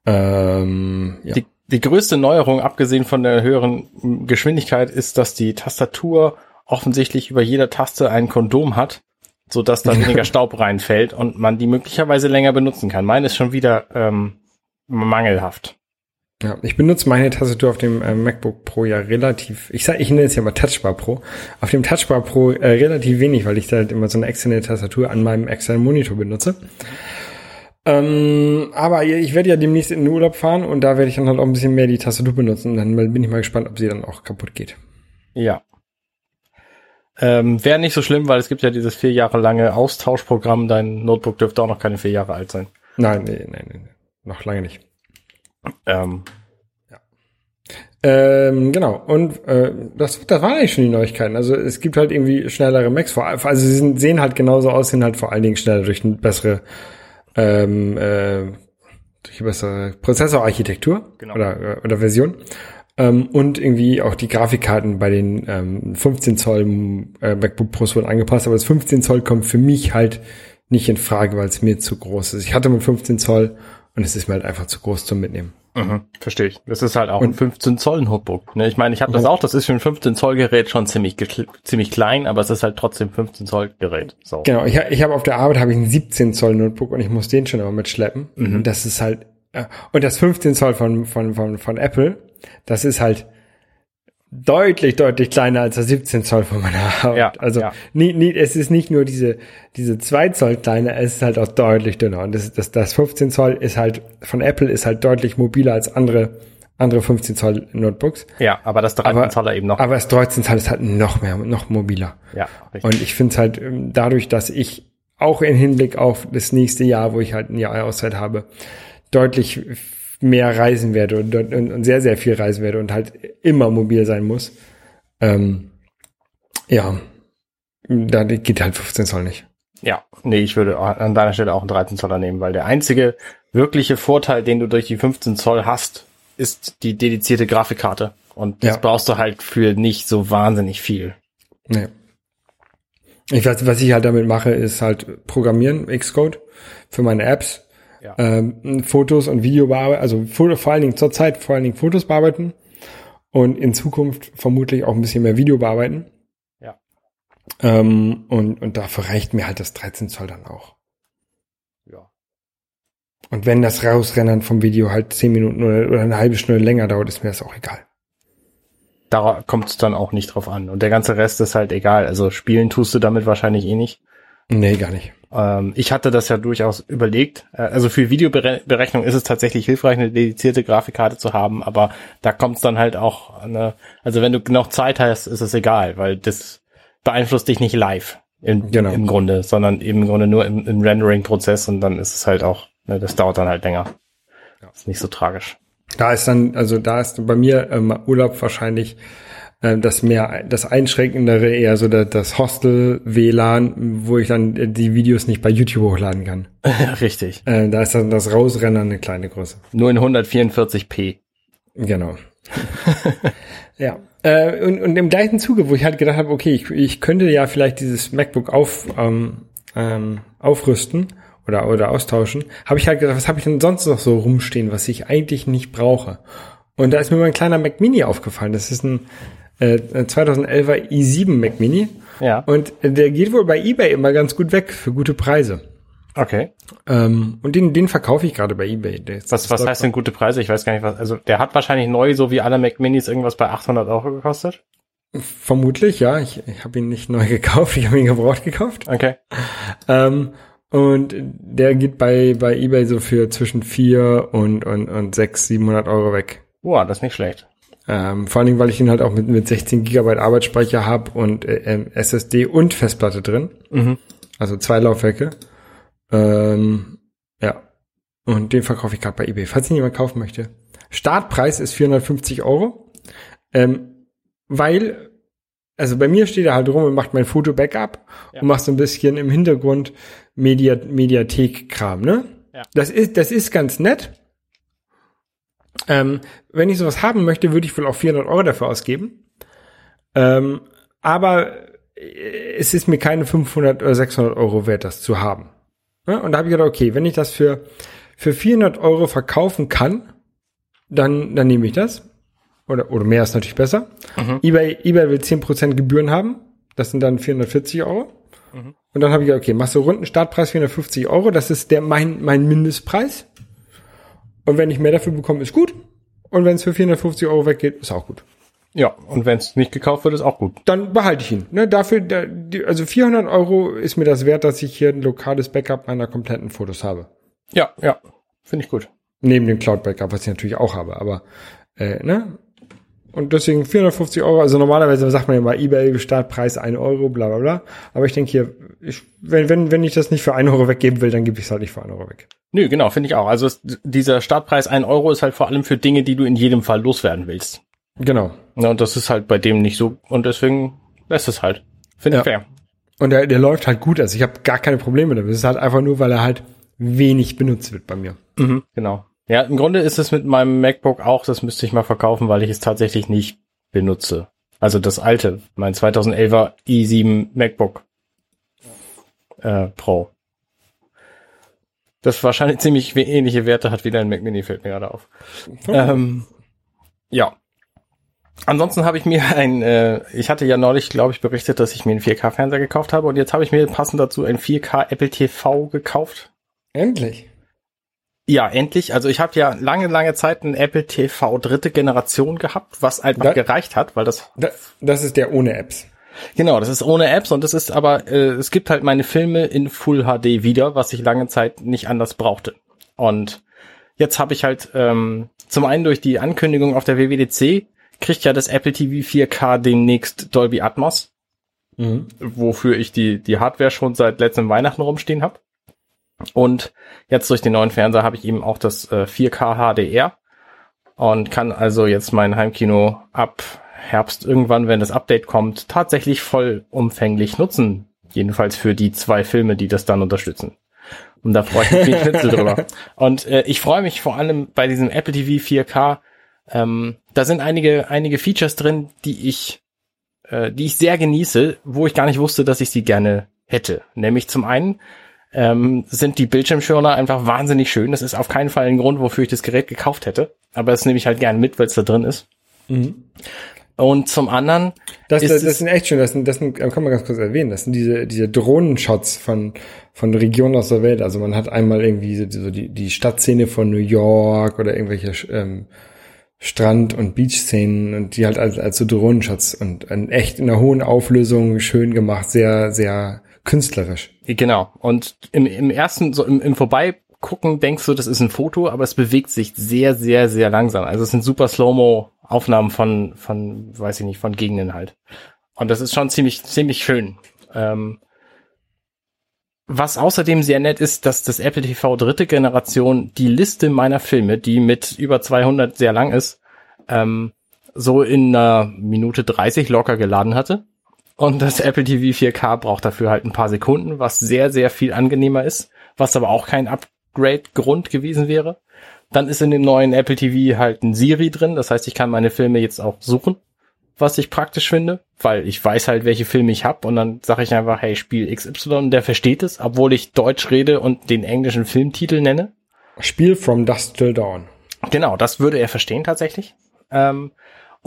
Ähm, ja. Die, die größte Neuerung, abgesehen von der höheren Geschwindigkeit, ist, dass die Tastatur offensichtlich über jeder Taste ein Kondom hat, so dass da weniger Staub reinfällt und man die möglicherweise länger benutzen kann. Meine ist schon wieder ähm, mangelhaft. Ja, ich benutze meine Tastatur auf dem äh, MacBook Pro ja relativ, ich sag, ich nenne es ja mal Touchbar Pro, auf dem Touchbar Pro äh, relativ wenig, weil ich da halt immer so eine externe Tastatur an meinem externen Monitor benutze. Ähm, aber ich werde ja demnächst in den Urlaub fahren und da werde ich dann halt auch ein bisschen mehr die Tastatur benutzen. Dann bin ich mal gespannt, ob sie dann auch kaputt geht. Ja. Ähm, Wäre nicht so schlimm, weil es gibt ja dieses vier Jahre lange Austauschprogramm. Dein Notebook dürfte auch noch keine vier Jahre alt sein. Nein, nein, nein, nee. noch lange nicht. Ähm, Ähm, genau. Und äh, das, das waren eigentlich schon die Neuigkeiten. Also es gibt halt irgendwie schnellere Macs. Vor, also sie sind, sehen halt genauso aus, sind halt vor allen Dingen schneller durch eine bessere, ähm, äh, durch eine bessere Prozessorarchitektur Genau. oder, äh, oder Version. Ähm, und irgendwie auch die Grafikkarten bei den ähm, 15 Zoll äh, MacBook Pros wurden angepasst. Aber das 15 Zoll kommt für mich halt nicht in Frage, weil es mir zu groß ist. Ich hatte mit 15 Zoll und es ist mir halt einfach zu groß zum Mitnehmen. mhm, verstehe ich. Das ist halt auch ein 15 Zoll Notebook. Ne? Ich meine, ich habe das auch. Das ist für ein 15 Zoll Gerät schon ziemlich ziemlich klein, aber es ist halt trotzdem 15 Zoll Gerät. So. Genau, ich, ich habe auf der Arbeit habe ich einen 17 Zoll Notebook und ich muss den schon immer mitschleppen. Und das ist halt und das 15 Zoll von von von von Apple, das ist halt deutlich deutlich kleiner als das 17 Zoll von meiner Arbeit. Ja, also ja. Nie, nie, es ist nicht nur diese diese 2 Zoll kleiner, es ist halt auch deutlich dünner und das das das 15 Zoll ist halt von Apple ist halt deutlich mobiler als andere andere 15 Zoll Notebooks. Ja, aber das 13 Aber, Zoller eben noch. aber das 13 Zoll ist halt noch mehr, noch mobiler. ja, richtig. Und ich finde es halt ähm, dadurch, dass ich auch im Hinblick auf das nächste Jahr, wo ich halt ein Jahr Auszeit habe, deutlich mehr reisen werde und, und, und sehr, sehr viel reisen werde und halt immer mobil sein muss. Ähm, ja, da geht halt 15 Zoll nicht. Ja, nee, ich würde an deiner Stelle auch einen 13 Zoller nehmen, weil der einzige wirkliche Vorteil, den du durch die 15 Zoll hast, ist die dedizierte Grafikkarte. Und das Ja. brauchst du halt für nicht so wahnsinnig viel. Nee. Ich weiß, was ich halt damit mache, ist halt Programmieren, Xcode für meine Apps, Ja. ähm, Fotos und Video bearbeiten, also vor allen Dingen zur Zeit vor allen Dingen Fotos bearbeiten und in Zukunft vermutlich auch ein bisschen mehr Video bearbeiten. Ja. Ähm, und, und dafür reicht mir halt das 13 Zoll dann auch. Ja. Und wenn das Rausrennen vom Video halt 10 Minuten oder, oder eine halbe Stunde länger dauert, ist mir das auch egal. Da kommt es dann auch nicht drauf an. Und der ganze Rest ist halt egal. Also spielen tust du damit wahrscheinlich eh nicht. Nee, gar nicht. Ähm, ich hatte das ja durchaus überlegt. Äh, Also für Videoberechnung ist es tatsächlich hilfreich, eine dedizierte Grafikkarte zu haben, aber da kommt es dann halt auch, eine, also wenn du genug Zeit hast, ist es egal, weil das beeinflusst dich nicht live im, Genau. im Grunde, sondern eben im Grunde nur im, im Rendering-Prozess und dann ist es halt auch, ne, das dauert dann halt länger. Ist nicht so tragisch. Da ist dann, also da ist bei mir ähm, Urlaub wahrscheinlich äh, das mehr, das Einschränkendere eher so das, das Hostel, WLAN, wo ich dann die Videos nicht bei YouTube hochladen kann. Richtig. Äh, da ist dann das Rausrennen eine kleine Größe. Nur in 144p. Genau. ja. Äh, und, und im gleichen Zuge, wo ich halt gedacht habe, okay, ich, ich könnte ja vielleicht dieses MacBook auf, ähm, ähm, aufrüsten oder, oder austauschen, habe ich halt gedacht, was habe ich denn sonst noch so rumstehen, was ich eigentlich nicht brauche? Und da ist mir mein kleiner Mac Mini aufgefallen. Das ist ein äh, 2011er i7 Mac Mini. Ja. Und der geht wohl bei eBay immer ganz gut weg für gute Preise. Okay. Ähm, und den, den verkaufe ich gerade bei eBay. Ist- Was, was heißt denn gute Preise? Ich weiß gar nicht, was. Also der hat wahrscheinlich neu, so wie alle Mac Minis, irgendwas bei 800 Euro gekostet. Vermutlich, ja. Ich, ich habe ihn nicht neu gekauft, ich habe ihn gebraucht gekauft. Okay. Ähm, und der geht bei, bei eBay so für zwischen vier und, und, und sechs, 700 Euro weg. Wow, das ist nicht schlecht. Ähm, vor allen Dingen, weil ich ihn halt auch mit, mit 16 Gigabyte Arbeitsspeicher habe und äh, ähm, SSD und Festplatte drin. Mhm. Also zwei Laufwerke. Ähm, ja. Und den verkaufe ich gerade bei eBay. Falls ihn jemand kaufen möchte. Startpreis ist 450 Euro. Ähm, weil, also bei mir steht er halt rum und macht mein Foto-Backup Ja. und macht so ein bisschen im Hintergrund Media, Mediathek-Kram, ne? Ja. Das ist, das ist ganz nett. Ähm, wenn ich sowas haben möchte, würde ich wohl auch 400 Euro dafür ausgeben. Ähm, aber äh, es ist mir keine 500 oder 600 Euro wert, das zu haben. Ja, und da habe ich gedacht, okay, wenn ich das für, für 400 Euro verkaufen kann, dann, dann nehme ich das. Oder, oder mehr ist natürlich besser. eBay, eBay will 10% Gebühren haben. Das sind dann 440 Euro. Und dann habe ich gedacht, okay, machst du runden Startpreis 450 Euro. Das ist der, mein, mein Mindestpreis. Und wenn ich mehr dafür bekomme, ist gut. Und wenn es für 450 Euro weggeht, ist auch gut. Ja, und wenn es nicht gekauft wird, ist auch gut. Dann behalte ich ihn. Ne, dafür, da, die, also 400 Euro ist mir das wert, dass ich hier ein lokales Backup meiner kompletten Fotos habe. Ja, ja. Finde ich gut. Neben dem Cloud-Backup, was ich natürlich auch habe. Aber, äh, ne? Und deswegen 450 Euro. Also normalerweise sagt man ja mal eBay Startpreis 1 Euro, bla bla bla. Aber ich denke hier, ich, wenn, wenn, wenn ich das nicht für 1 Euro weggeben will, dann gebe ich es halt nicht für 1 Euro weg. Nö, genau, finde ich auch. Also es, dieser Startpreis 1 Euro ist halt vor allem für Dinge, die du in jedem Fall loswerden willst. Genau. Ja, und das ist halt bei dem nicht so. Und deswegen lässt es halt. Finde ich Ja. fair. Und der, der läuft halt gut. Also ich habe gar keine Probleme damit. Es ist halt einfach nur, weil er halt wenig benutzt wird bei mir. Mhm, genau. Ja, im Grunde ist es mit meinem MacBook auch, das müsste ich mal verkaufen, weil ich es tatsächlich nicht benutze. Also das alte, mein 2011er i7 MacBook äh, Pro. Das wahrscheinlich ziemlich ähnliche Werte hat wie dein Mac Mini, fällt mir gerade auf. Ähm, ja. Ansonsten habe ich mir ein, äh, ich hatte ja neulich, glaube ich, berichtet, dass ich mir einen 4K-Fernseher gekauft habe und jetzt habe ich mir passend dazu ein 4K Apple TV gekauft. Endlich. Ja, endlich. Also ich habe ja lange, lange Zeit ein Apple TV dritte Generation gehabt, was einfach Da- gereicht hat, weil das Da, das ist der ohne Apps. genau, das ist ohne Apps und das ist aber äh, es gibt halt meine Filme in Full HD wieder, was ich lange Zeit nicht anders brauchte. Und jetzt habe ich halt ähm, zum einen durch die Ankündigung auf der WWDC kriegt ja das Apple TV 4K demnächst Dolby Atmos, wofür ich die die Hardware schon seit letztem Weihnachten rumstehen habe. Und jetzt durch den neuen Fernseher habe ich eben auch das äh, 4K HDR und kann also jetzt mein Heimkino ab Herbst irgendwann, wenn das Update kommt, tatsächlich vollumfänglich nutzen. Jedenfalls für die zwei Filme, die das dann unterstützen. Und da freue ich mich wie ein Schnitzel drüber. Und äh, ich freue mich vor allem bei diesem Apple TV 4K. Ähm, da sind einige, einige Features drin, die ich, äh, die ich sehr genieße, wo ich gar nicht wusste, dass ich sie gerne hätte. Nämlich zum einen ähm, sind die Bildschirmschirner einfach wahnsinnig schön. Das ist auf keinen Fall ein Grund, wofür ich das Gerät gekauft hätte. Aber das nehme ich halt gerne mit, weil es da drin ist. Und zum anderen Das, ist das, es- sind echt schön. Das sind, das sind, kann man ganz kurz erwähnen. Das sind diese, diese Drohnenshots von, von Regionen aus der Welt. Also man hat einmal irgendwie so so die, die Stadtszene von New York oder irgendwelche ähm, Strand- und Beach-Szenen und die halt als, als so Drohnenshots und in echt in einer hohen Auflösung schön gemacht, sehr, sehr künstlerisch. Genau. Und im, im ersten, so im, im Vorbeigucken denkst du, das ist ein Foto, aber es bewegt sich sehr, sehr, sehr langsam. Also es sind super Slow-Mo-Aufnahmen von, von, weiß ich nicht, von Gegenden halt. Und das ist schon ziemlich, ziemlich schön. Ähm, was außerdem sehr nett ist, dass das Apple TV dritte Generation die Liste meiner Filme, die mit über 200 sehr lang ist, ähm, so in einer Minute 30 locker geladen hatte. Und das Apple TV 4K braucht dafür halt ein paar Sekunden, was sehr, sehr viel angenehmer ist, was aber auch kein Upgrade-Grund gewesen wäre. Dann ist in dem neuen Apple TV halt ein Siri drin, das heißt, ich kann meine Filme jetzt auch suchen. was ich praktisch finde, weil ich weiß halt, welche Filme ich hab und dann sage ich einfach, hey, Spiel XY, der versteht es, obwohl ich Deutsch rede und den englischen Filmtitel nenne. Spiel From Dusk Till Dawn. Genau, das würde er verstehen tatsächlich. Ähm,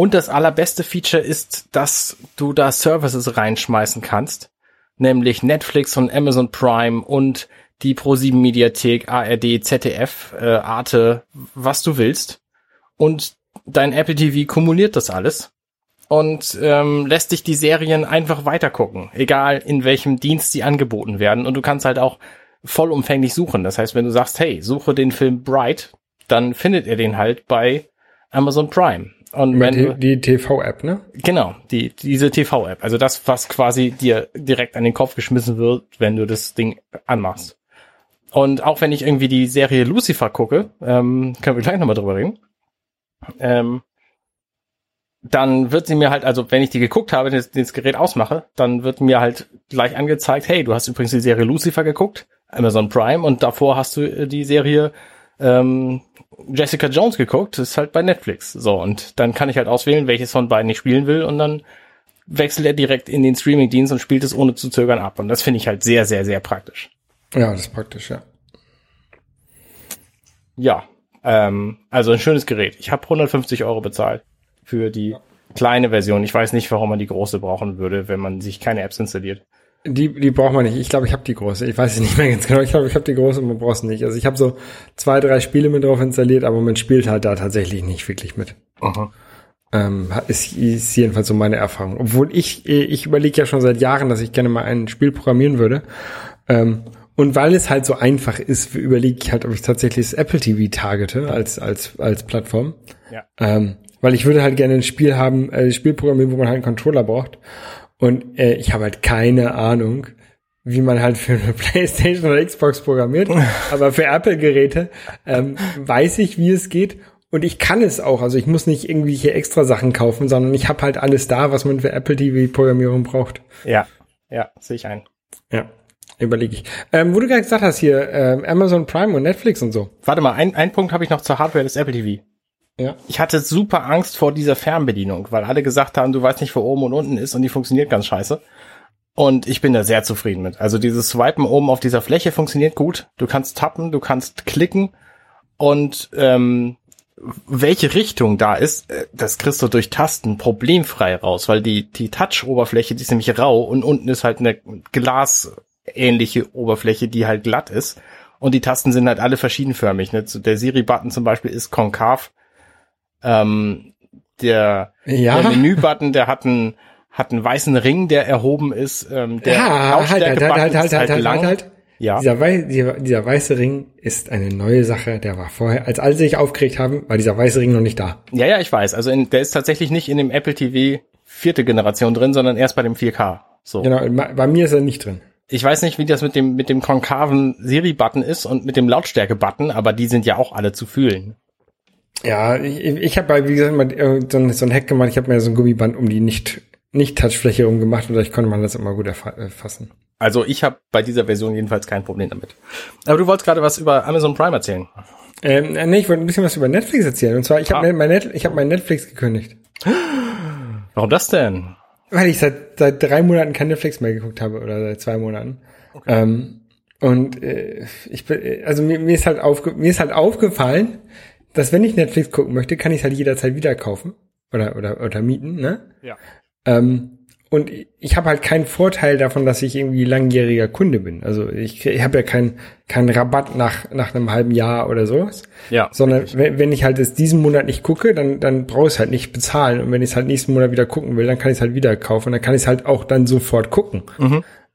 und das allerbeste Feature ist, dass du da Services reinschmeißen kannst, nämlich Netflix und Amazon Prime und die Pro7 Mediathek, ARD, ZDF, äh, Arte, was du willst. Und dein Apple TV kumuliert das alles und ähm, lässt dich die Serien einfach weitergucken, egal in welchem Dienst sie angeboten werden. Und du kannst halt auch vollumfänglich suchen. Das heißt, wenn du sagst, hey, suche den Film Bright, dann findet er den halt bei Amazon Prime. Und wenn Die, die TV-App, ne? genau, die, diese TV-App, also das, was quasi dir direkt an den Kopf geschmissen wird, wenn du das Ding anmachst. Und auch wenn ich irgendwie die Serie Lucifer gucke, ähm, können wir gleich nochmal drüber reden, ähm, dann wird sie mir halt, also wenn ich die geguckt habe, das, das Gerät ausmache, dann wird mir halt gleich angezeigt, hey, du hast übrigens die Serie Lucifer geguckt, Amazon Prime, und davor hast du äh, die Serie ähm, Jessica Jones geguckt, das ist halt bei Netflix. So, und dann kann ich halt auswählen, welches von beiden ich spielen will, und dann wechselt er direkt in den Streaming-Dienst und spielt es ohne zu zögern ab. Und das finde ich halt sehr, sehr, sehr praktisch. Ja, das ist praktisch, ja. Ja, ähm, also ein schönes Gerät. Ich habe 150 Euro bezahlt für die kleine Version. Ich weiß nicht, warum man die große brauchen würde, wenn man sich keine Apps installiert. Die, die braucht man nicht. Ich glaube, ich habe die große. Ich weiß es nicht mehr ganz genau. Ich glaube, ich habe die große und man braucht sie nicht. Also ich habe so zwei, drei Spiele mit drauf installiert, aber man spielt halt da tatsächlich nicht wirklich mit. Ähm, ist, ist jedenfalls so meine Erfahrung. Obwohl ich, ich überlege ja schon seit Jahren, dass ich gerne mal ein Spiel programmieren würde. Ähm, und weil es halt so einfach ist, überlege ich halt, ob ich tatsächlich das Apple TV targete als, als, als Plattform. Ja. Ähm, weil ich würde halt gerne ein Spiel haben, äh, ein Spiel programmieren, wo man halt einen Controller braucht. Und äh, ich habe halt keine Ahnung, wie man halt für eine Playstation oder Xbox programmiert. Aber für Apple-Geräte ähm, weiß ich, wie es geht. Und ich kann es auch. Also ich muss nicht irgendwelche extra Sachen kaufen, sondern ich habe halt alles da, was man für Apple TV-Programmierung braucht. Ja, ja, sehe ich ein. Ja, überlege ich. Ähm, wo du gerade gesagt hast hier, ähm, Amazon Prime und Netflix und so. Warte mal, ein, ein Punkt habe ich noch zur Hardware des Apple TV. Ich hatte super Angst vor dieser Fernbedienung, weil alle gesagt haben, du weißt nicht, wo oben und unten ist und die funktioniert ganz scheiße. Und ich bin da sehr zufrieden mit. Also dieses Swipen oben auf dieser Fläche funktioniert gut. Du kannst tappen, du kannst klicken und ähm, welche Richtung da ist, äh, das kriegst du durch Tasten problemfrei raus, weil die, die Touch-Oberfläche, die ist nämlich rau und unten ist halt eine glasähnliche Oberfläche, die halt glatt ist. Und die Tasten sind halt alle verschiedenförmig. Ne? Der Siri-Button zum Beispiel ist konkav. Ähm, der, Ja. der Menü-Button, der hat einen, hat einen weißen Ring, der erhoben ist. Ähm, der Ja, halt, halt, halt, halt, halt, ist halt, halt, lang. halt, halt. Ja. Dieser, wei dieser, dieser weiße Ring ist eine neue Sache. Der war vorher, als alle sich aufgeregt haben, war dieser weiße Ring noch nicht da. Ja, ja, ich weiß. Also in, der ist tatsächlich nicht in dem Apple TV vierte Generation drin, sondern erst bei dem 4K. So. Genau, bei mir ist er nicht drin. Ich weiß nicht, wie das mit dem, mit dem konkaven Siri-Button ist und mit dem Lautstärke-Button, aber die sind ja auch alle zu fühlen. Ja, ich, ich habe, wie gesagt, mal äh, so ein, so ein Hack gemacht. Ich habe mir so ein Gummiband um die nicht nicht Touchfläche rumgemacht und dadurch konnte man das immer gut erfa- erfassen. Also ich habe bei dieser Version jedenfalls kein Problem damit. Aber du wolltest gerade was über Amazon Prime erzählen. Ähm, äh, nee, ich wollte ein bisschen was über Netflix erzählen. Und zwar, ich habe Ah. mein, Net, ich hab mein Netflix gekündigt. Warum das denn? Weil ich seit, seit drei Monaten kein Netflix mehr geguckt habe oder seit zwei Monaten. Ähm, und äh, ich bin, äh, also mir, mir ist halt aufge, mir ist halt aufgefallen, dass wenn ich Netflix gucken möchte, kann ich es halt jederzeit wieder kaufen oder oder oder mieten, ne? Ja. Ähm, und ich habe halt keinen Vorteil davon, dass ich irgendwie langjähriger Kunde bin. Also ich, ich habe ja keinen keinen Rabatt nach nach einem halben Jahr oder sowas. Ja. Sondern wenn, wenn ich halt es diesen Monat nicht gucke, dann dann brauche ich es halt nicht bezahlen. Und wenn ich es halt nächsten Monat wieder gucken will, dann kann ich es halt wieder kaufen. Und dann kann ich es halt auch dann sofort gucken.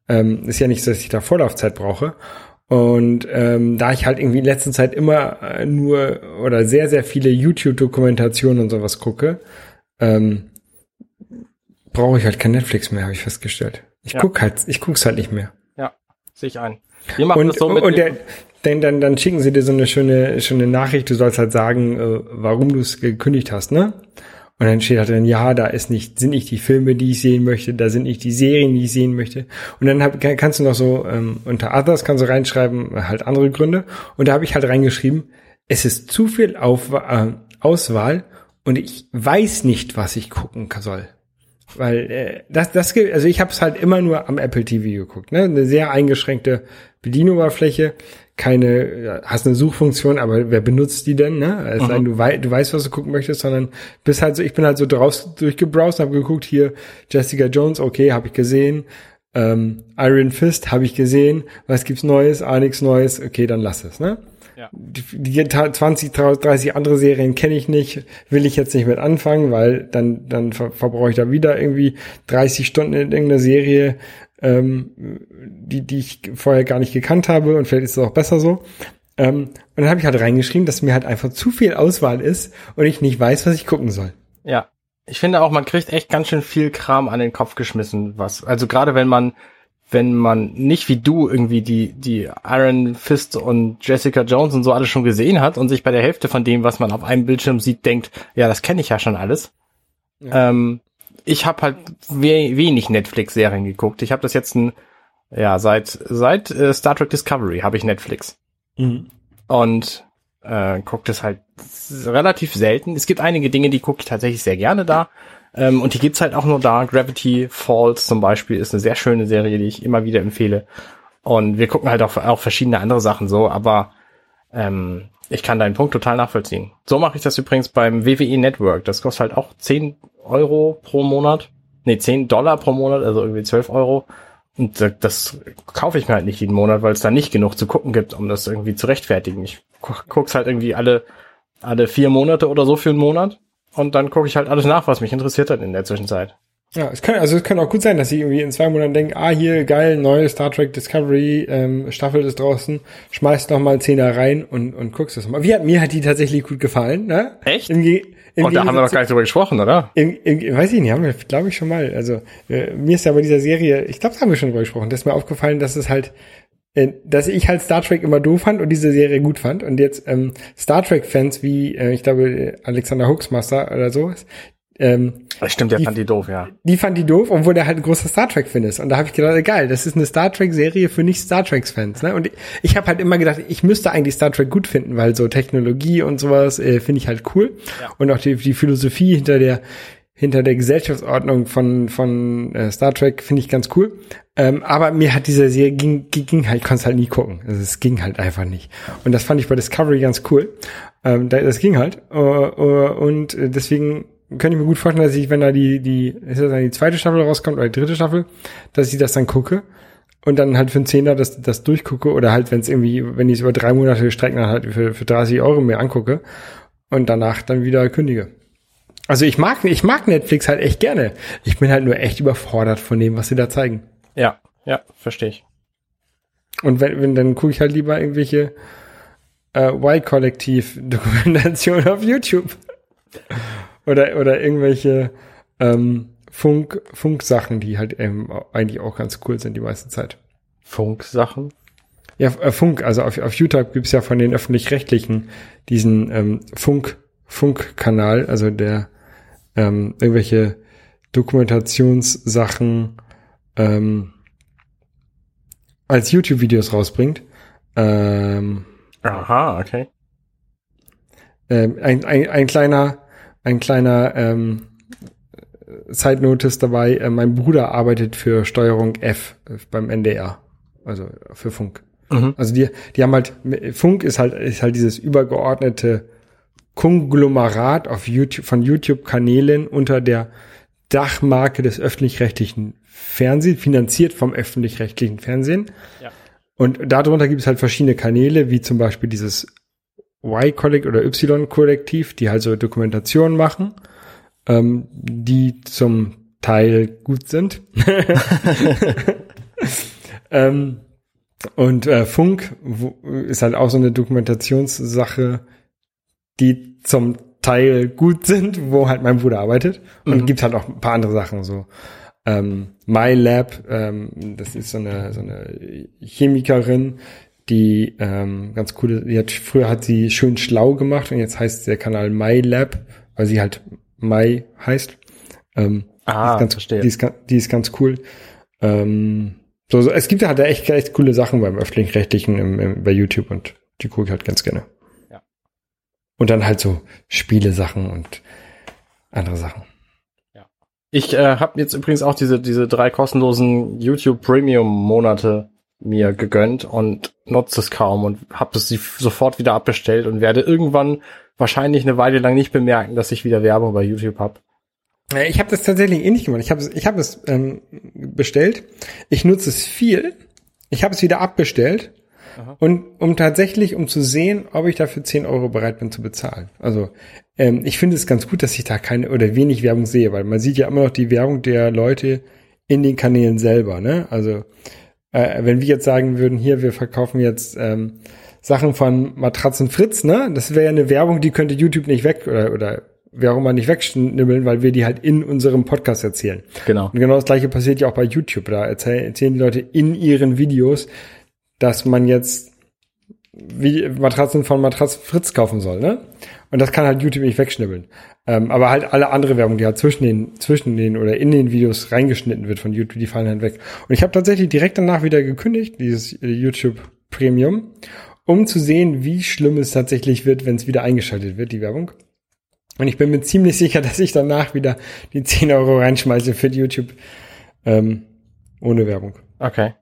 Ähm, ist ja nicht so, dass ich da Vorlaufzeit brauche. Und ähm, da ich halt irgendwie in letzter Zeit immer äh, nur oder sehr, sehr viele YouTube-Dokumentationen und sowas gucke, ähm, brauche ich halt kein Netflix mehr, habe ich festgestellt. Ich Ja. guck halt, ich guck's halt nicht mehr. Ja, sehe ich ein. Wir machen Und, das so mit und der, dann, dann, dann schicken sie dir so eine schöne, schöne Nachricht, du sollst halt sagen, äh, warum du es gekündigt hast, ne? Und dann steht halt drin, ja, da ist nicht, sind nicht die Filme, die ich sehen möchte, da sind nicht die Serien, die ich sehen möchte. Und dann hab, kann- kannst du noch so ähm, unter Others kannst du reinschreiben, halt andere Gründe. Und da habe ich halt reingeschrieben, es ist zu viel Auf, äh, Auswahl und ich weiß nicht, was ich gucken soll. Weil äh, das, das gibt, also ich habe es halt immer nur am Apple TV geguckt, ne? Eine sehr eingeschränkte Bedienoberfläche, keine, hast eine Suchfunktion, aber wer benutzt die denn, ne? Es sei denn, du, wei du weißt, was du gucken möchtest, sondern bist halt so, ich bin halt so draus durchgebrowst, habe geguckt, hier Jessica Jones, okay, habe ich gesehen. Ähm, Iron Fist habe ich gesehen. Was gibt's Neues? Ah, nichts Neues. Okay, dann lass es, ne? Ja. Die, die 20, 30 andere Serien kenne ich nicht, will ich jetzt nicht mit anfangen, weil dann, dann ver verbrauche ich da wieder irgendwie 30 Stunden in irgendeiner Serie, ähm, die, die ich vorher gar nicht gekannt habe und vielleicht ist es auch besser so. Ähm, und dann habe ich halt reingeschrieben, dass mir halt einfach zu viel Auswahl ist und ich nicht weiß, was ich gucken soll. Ja. Ich finde auch, man kriegt echt ganz schön viel Kram an den Kopf geschmissen, was, also gerade wenn man, wenn man nicht wie du irgendwie die, die Iron Fist und Jessica Jones und so alles schon gesehen hat und sich bei der Hälfte von dem, was man auf einem Bildschirm sieht, denkt, ja, das kenne ich ja schon alles. Ähm, ich habe halt we wenig Netflix-Serien geguckt. Ich habe das jetzt ein, ja, seit, seit äh, Star Trek Discovery habe ich Netflix. Und äh, guckt es halt relativ selten. Es gibt einige Dinge, die gucke ich tatsächlich sehr gerne da. Ähm, und die gibt's halt auch nur da. Gravity Falls zum Beispiel ist eine sehr schöne Serie, die ich immer wieder empfehle. Und wir gucken halt auch, auch verschiedene andere Sachen so, aber ähm, ich kann deinen Punkt total nachvollziehen. So mache ich das übrigens beim WWE Network. Das kostet halt auch 10 Euro pro Monat. Nee, 10 Dollar pro Monat, also irgendwie 12 Euro. Und das, das kaufe ich mir halt nicht jeden Monat, weil es da nicht genug zu gucken gibt, um das irgendwie zu rechtfertigen. Ich gu- guck's halt irgendwie alle, alle vier Monate oder so für einen Monat. Und dann gucke ich halt alles nach, was mich interessiert hat in der Zwischenzeit. Ja, es kann, also es kann auch gut sein, dass ich irgendwie in zwei Monaten denke, ah, hier, geil, neue Star Trek Discovery, ähm, Staffel ist draußen, schmeißt noch mal einen Zehner rein und, und guckst das mal. Wie hat, mir hat die tatsächlich gut gefallen, ne? Echt? Im, Ge- im Und da haben wir noch gar nicht drüber gesprochen, oder? Im, im, weiß ich nicht, haben wir, glaube ich, schon mal. Also äh, mir ist ja bei dieser Serie, ich glaube, da haben wir schon drüber gesprochen, da ist mir aufgefallen, dass es halt, äh, dass ich halt Star Trek immer doof fand und diese Serie gut fand. Und jetzt ähm, Star Trek-Fans wie, äh, ich glaube, Alexander Hoaxmaster oder so, ähm, Das stimmt, der Die- fand die doof, ja. die fand die doof, obwohl der halt ein großer Star Trek-Fan ist. Und da habe ich gedacht, geil, das ist eine Star Trek-Serie für nicht Star Trek-Fans. Ne? Und ich habe halt immer gedacht, ich müsste eigentlich Star Trek gut finden, weil so Technologie und sowas äh, finde ich halt cool. Ja. Und auch die, die Philosophie hinter der hinter der Gesellschaftsordnung von von äh, Star Trek finde ich ganz cool. Ähm, aber mir hat diese Serie ging, ging, halt, ich konnte es halt nie gucken. Also es ging halt einfach nicht. Und das fand ich bei Discovery ganz cool. Ähm, da- das ging halt. Äh, äh, und äh, deswegen könnte ich mir gut vorstellen, dass ich, wenn da die, die, ist das dann die zweite Staffel rauskommt oder die dritte Staffel, dass ich das dann gucke und dann halt für einen Zehner das, das durchgucke oder halt, wenn es irgendwie, wenn ich es über drei Monate strecken, dann halt für, für 30 Euro mir angucke und danach dann wieder kündige. Also ich mag, ich mag Netflix halt echt gerne. Ich bin halt nur echt überfordert von dem, was sie da zeigen. Ja, ja, verstehe ich. Und wenn, wenn dann gucke ich halt lieber irgendwelche äh, Y-Kollektiv-Dokumentationen auf YouTube. Oder, oder irgendwelche ähm, Funk, Funksachen, die halt ähm, eigentlich auch ganz cool sind die meiste Zeit. Funksachen. Ja, äh, Funk, also auf, auf YouTube gibt's ja von den öffentlich-rechtlichen diesen ähm, Funk, Funkkanal, also der ähm, irgendwelche Dokumentationssachen ähm, als YouTube-Videos rausbringt. Ähm, Aha, okay. ähm, ein, ein, ein kleiner, ein kleiner ähm, Side Notice dabei. Äh, mein Bruder arbeitet für Steuerung F äh, beim NDR, also für Funk. Mhm. Also die, die haben halt Funk ist halt ist halt dieses übergeordnete Konglomerat auf YouTube von YouTube-Kanälen unter der Dachmarke des öffentlich-rechtlichen Fernsehens, finanziert vom öffentlich-rechtlichen Fernsehen. Ja. Und darunter gibt es halt verschiedene Kanäle, wie zum Beispiel dieses Y-Kollektiv oder Y-Kollektiv, die halt so Dokumentationen machen, ähm, die zum Teil gut sind. ähm, und äh, Funk wo, ist halt auch so eine Dokumentationssache, die zum Teil gut sind, wo halt mein Bruder arbeitet. Und Mhm. gibt halt auch ein paar andere Sachen so. Ähm, MyLab, ähm, das ist so eine, so eine Chemikerin, die ähm, ganz coole, die hat, früher hat sie schön schlau gemacht und jetzt heißt der Kanal MyLab, weil sie halt My heißt. Ähm, Ah, die ist ganz, verstehe. Die ist, die ist ganz cool. Ähm, so, so, es gibt halt echt, echt coole Sachen beim öffentlich-rechtlichen im, im, bei YouTube und die gucke ich halt ganz gerne. Ja. Und dann halt so Spiele-Sachen und andere Sachen. Ich äh, habe jetzt übrigens auch diese, diese drei kostenlosen YouTube Premium Monate mir gegönnt und nutze es kaum und habe es sofort wieder abbestellt und werde irgendwann wahrscheinlich eine Weile lang nicht bemerken, dass ich wieder Werbung bei YouTube habe. Äh, Ich habe das tatsächlich ähnlich gemacht. Ich habe ich hab es ähm, bestellt. Ich nutze es viel. Ich habe es wieder abbestellt. Und um tatsächlich, um zu sehen, ob ich dafür 10 Euro bereit bin zu bezahlen. Also ähm, ich finde es ganz gut, dass ich da keine oder wenig Werbung sehe, weil man sieht ja immer noch die Werbung der Leute in den Kanälen selber. Ne? Also äh, wenn wir jetzt sagen würden, hier, wir verkaufen jetzt ähm, Sachen von Matratzen Fritz, ne? Das wäre ja eine Werbung, die könnte YouTube nicht weg oder, oder wer auch immer nicht wegschnibbeln, weil wir die halt in unserem Podcast erzählen. Genau. Und genau das gleiche passiert ja auch bei YouTube. Da erzählen, erzählen die Leute in ihren Videos, dass man jetzt wie Matratzen von Matratzen Fritz kaufen soll, ne? Und das kann halt YouTube nicht wegschnibbeln. Ähm, aber halt alle andere Werbung, die halt zwischen den, zwischen den oder in den Videos reingeschnitten wird von YouTube, die fallen halt weg. Und ich habe tatsächlich direkt danach wieder gekündigt, dieses äh, YouTube Premium, um zu sehen, wie schlimm es tatsächlich wird, wenn es wieder eingeschaltet wird, die Werbung. Und ich bin mir ziemlich sicher, dass ich danach wieder die 10 Euro reinschmeiße für YouTube ähm, ohne Werbung. Okay.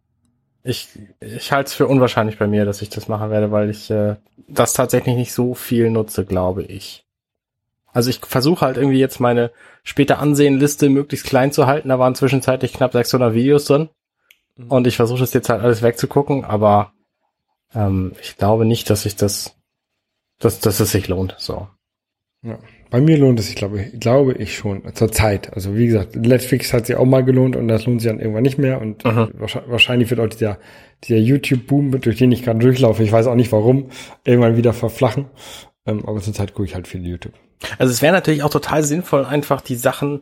Ich, ich halte es für unwahrscheinlich bei mir, dass ich das machen werde, weil ich äh, das tatsächlich nicht so viel nutze, glaube ich. Also ich versuche halt irgendwie jetzt meine später Ansehenliste möglichst klein zu halten. Da waren zwischenzeitlich knapp 600 Videos drin. Und ich versuche das jetzt halt alles wegzugucken, aber ähm, ich glaube nicht, dass ich das, dass, dass es sich lohnt. So. Ja. Bei mir lohnt es sich, glaube ich, glaube ich schon zur Zeit. Also wie gesagt, Netflix hat sich auch mal gelohnt und das lohnt sich dann irgendwann nicht mehr. Und Mhm. wahrscheinlich, wird auch dieser, dieser YouTube-Boom, durch den ich gerade durchlaufe, ich weiß auch nicht warum, irgendwann wieder verflachen. Ähm, aber zur Zeit gucke ich halt viel YouTube. Also es wäre natürlich auch total sinnvoll, einfach die Sachen,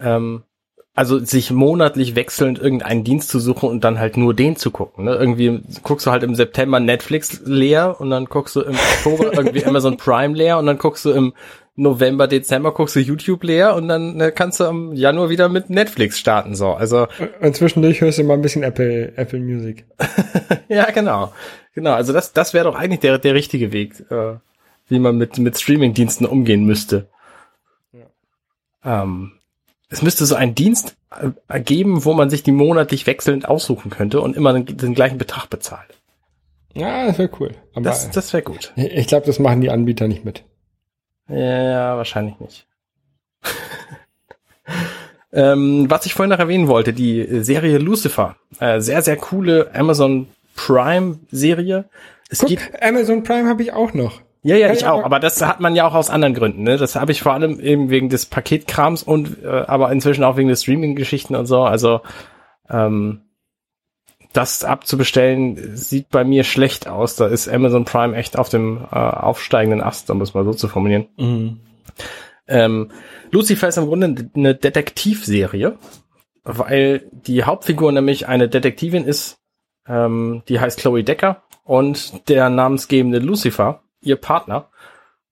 ähm, also sich monatlich wechselnd irgendeinen Dienst zu suchen und dann halt nur den zu gucken. Ne? Irgendwie guckst du halt im September Netflix leer und dann guckst du im Oktober irgendwie Amazon Prime leer und dann guckst du im November, Dezember guckst du YouTube leer und dann äh, kannst du im Januar wieder mit Netflix starten. So, also Und zwischendurch hörst du mal ein bisschen Apple, Apple Music. ja, genau, genau. Also das, das wäre doch eigentlich der der richtige Weg, äh, wie man mit mit Streaming-Diensten umgehen müsste. Ähm, es müsste so einen Dienst äh, geben, wo man sich die monatlich wechselnd aussuchen könnte und immer den, den gleichen Betrag bezahlt. Ja, das wäre cool. Aber Das, das wäre gut. ich glaube, das machen die Anbieter nicht mit. Ja, wahrscheinlich nicht. ähm, was ich vorhin noch erwähnen wollte, die Serie Lucifer. Äh, sehr, sehr coole Amazon Prime Serie. Es Guck, geht Amazon Prime habe ich auch noch. Ja, ja, ich auch. aber- Aber das hat man ja auch aus anderen Gründen. Ne? Das habe ich vor allem eben wegen des Paketkrams und äh, aber inzwischen auch wegen des Streaming-Geschichten und so. Also ähm, das abzubestellen sieht bei mir schlecht aus. Da ist Amazon Prime echt auf dem äh, aufsteigenden Ast, um es mal so zu formulieren. Ähm, Lucifer ist im Grunde eine Detektivserie, weil die Hauptfigur nämlich eine Detektivin ist, ähm, die heißt Chloe Decker und der namensgebende Lucifer, ihr Partner.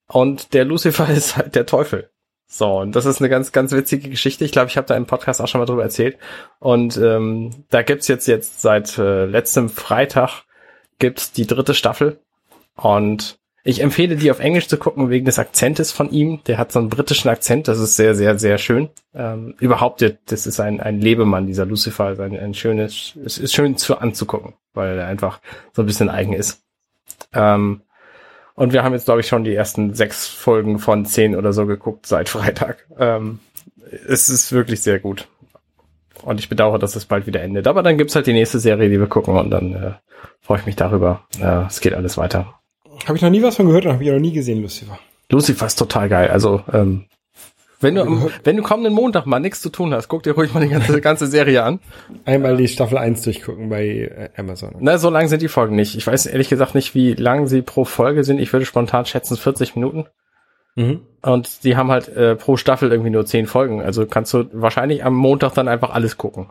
Und der Lucifer ist halt der Teufel. So, und das ist eine ganz, ganz witzige Geschichte. Ich glaube, ich habe da im Podcast auch schon mal drüber erzählt. Und ähm, da gibt's jetzt jetzt seit äh, letztem Freitag gibt's die dritte Staffel. Und ich empfehle die auf Englisch zu gucken wegen des Akzentes von ihm. Der hat so einen britischen Akzent. Das ist sehr, sehr, sehr schön. Ähm, überhaupt, das ist ein, ein Lebemann, dieser Lucifer. Ist Ein, ein schönes, es ist schön zu anzugucken, weil er einfach so ein bisschen eigen ist. Ähm, und wir haben jetzt, glaube ich, schon die ersten sechs Folgen von zehn oder so geguckt seit Freitag. Ähm, es ist wirklich sehr gut. Und ich bedauere, dass es bald wieder endet. Aber dann gibt's halt die nächste Serie, die wir gucken und dann äh, freue ich mich darüber. Äh, es geht alles weiter. Habe ich noch nie was von gehört und habe ich auch noch nie gesehen, Lucifer. Lucifer ist total geil. Also, ähm, wenn du, am- wenn du kommenden Montag mal nichts zu tun hast, guck dir ruhig mal die ganze, ganze Serie an. Einmal die Staffel 1 durchgucken bei äh, Amazon. Na, so lang sind die Folgen nicht. Ich weiß ehrlich gesagt nicht, wie lang sie pro Folge sind. Ich würde spontan schätzen 40 Minuten. Mhm. Und die haben halt äh, pro Staffel irgendwie nur 10 Folgen. Also kannst du wahrscheinlich am Montag dann einfach alles gucken.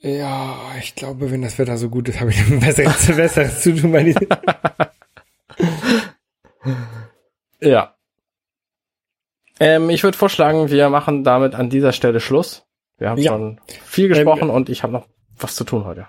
Ja, ich glaube, wenn das Wetter so gut ist, habe ich ein besseres, besseres zu tun. Weil die, Ja. Ähm, ich würde vorschlagen, wir machen damit an dieser Stelle Schluss. Wir haben Ja. schon viel gesprochen und ich habe noch was zu tun heute.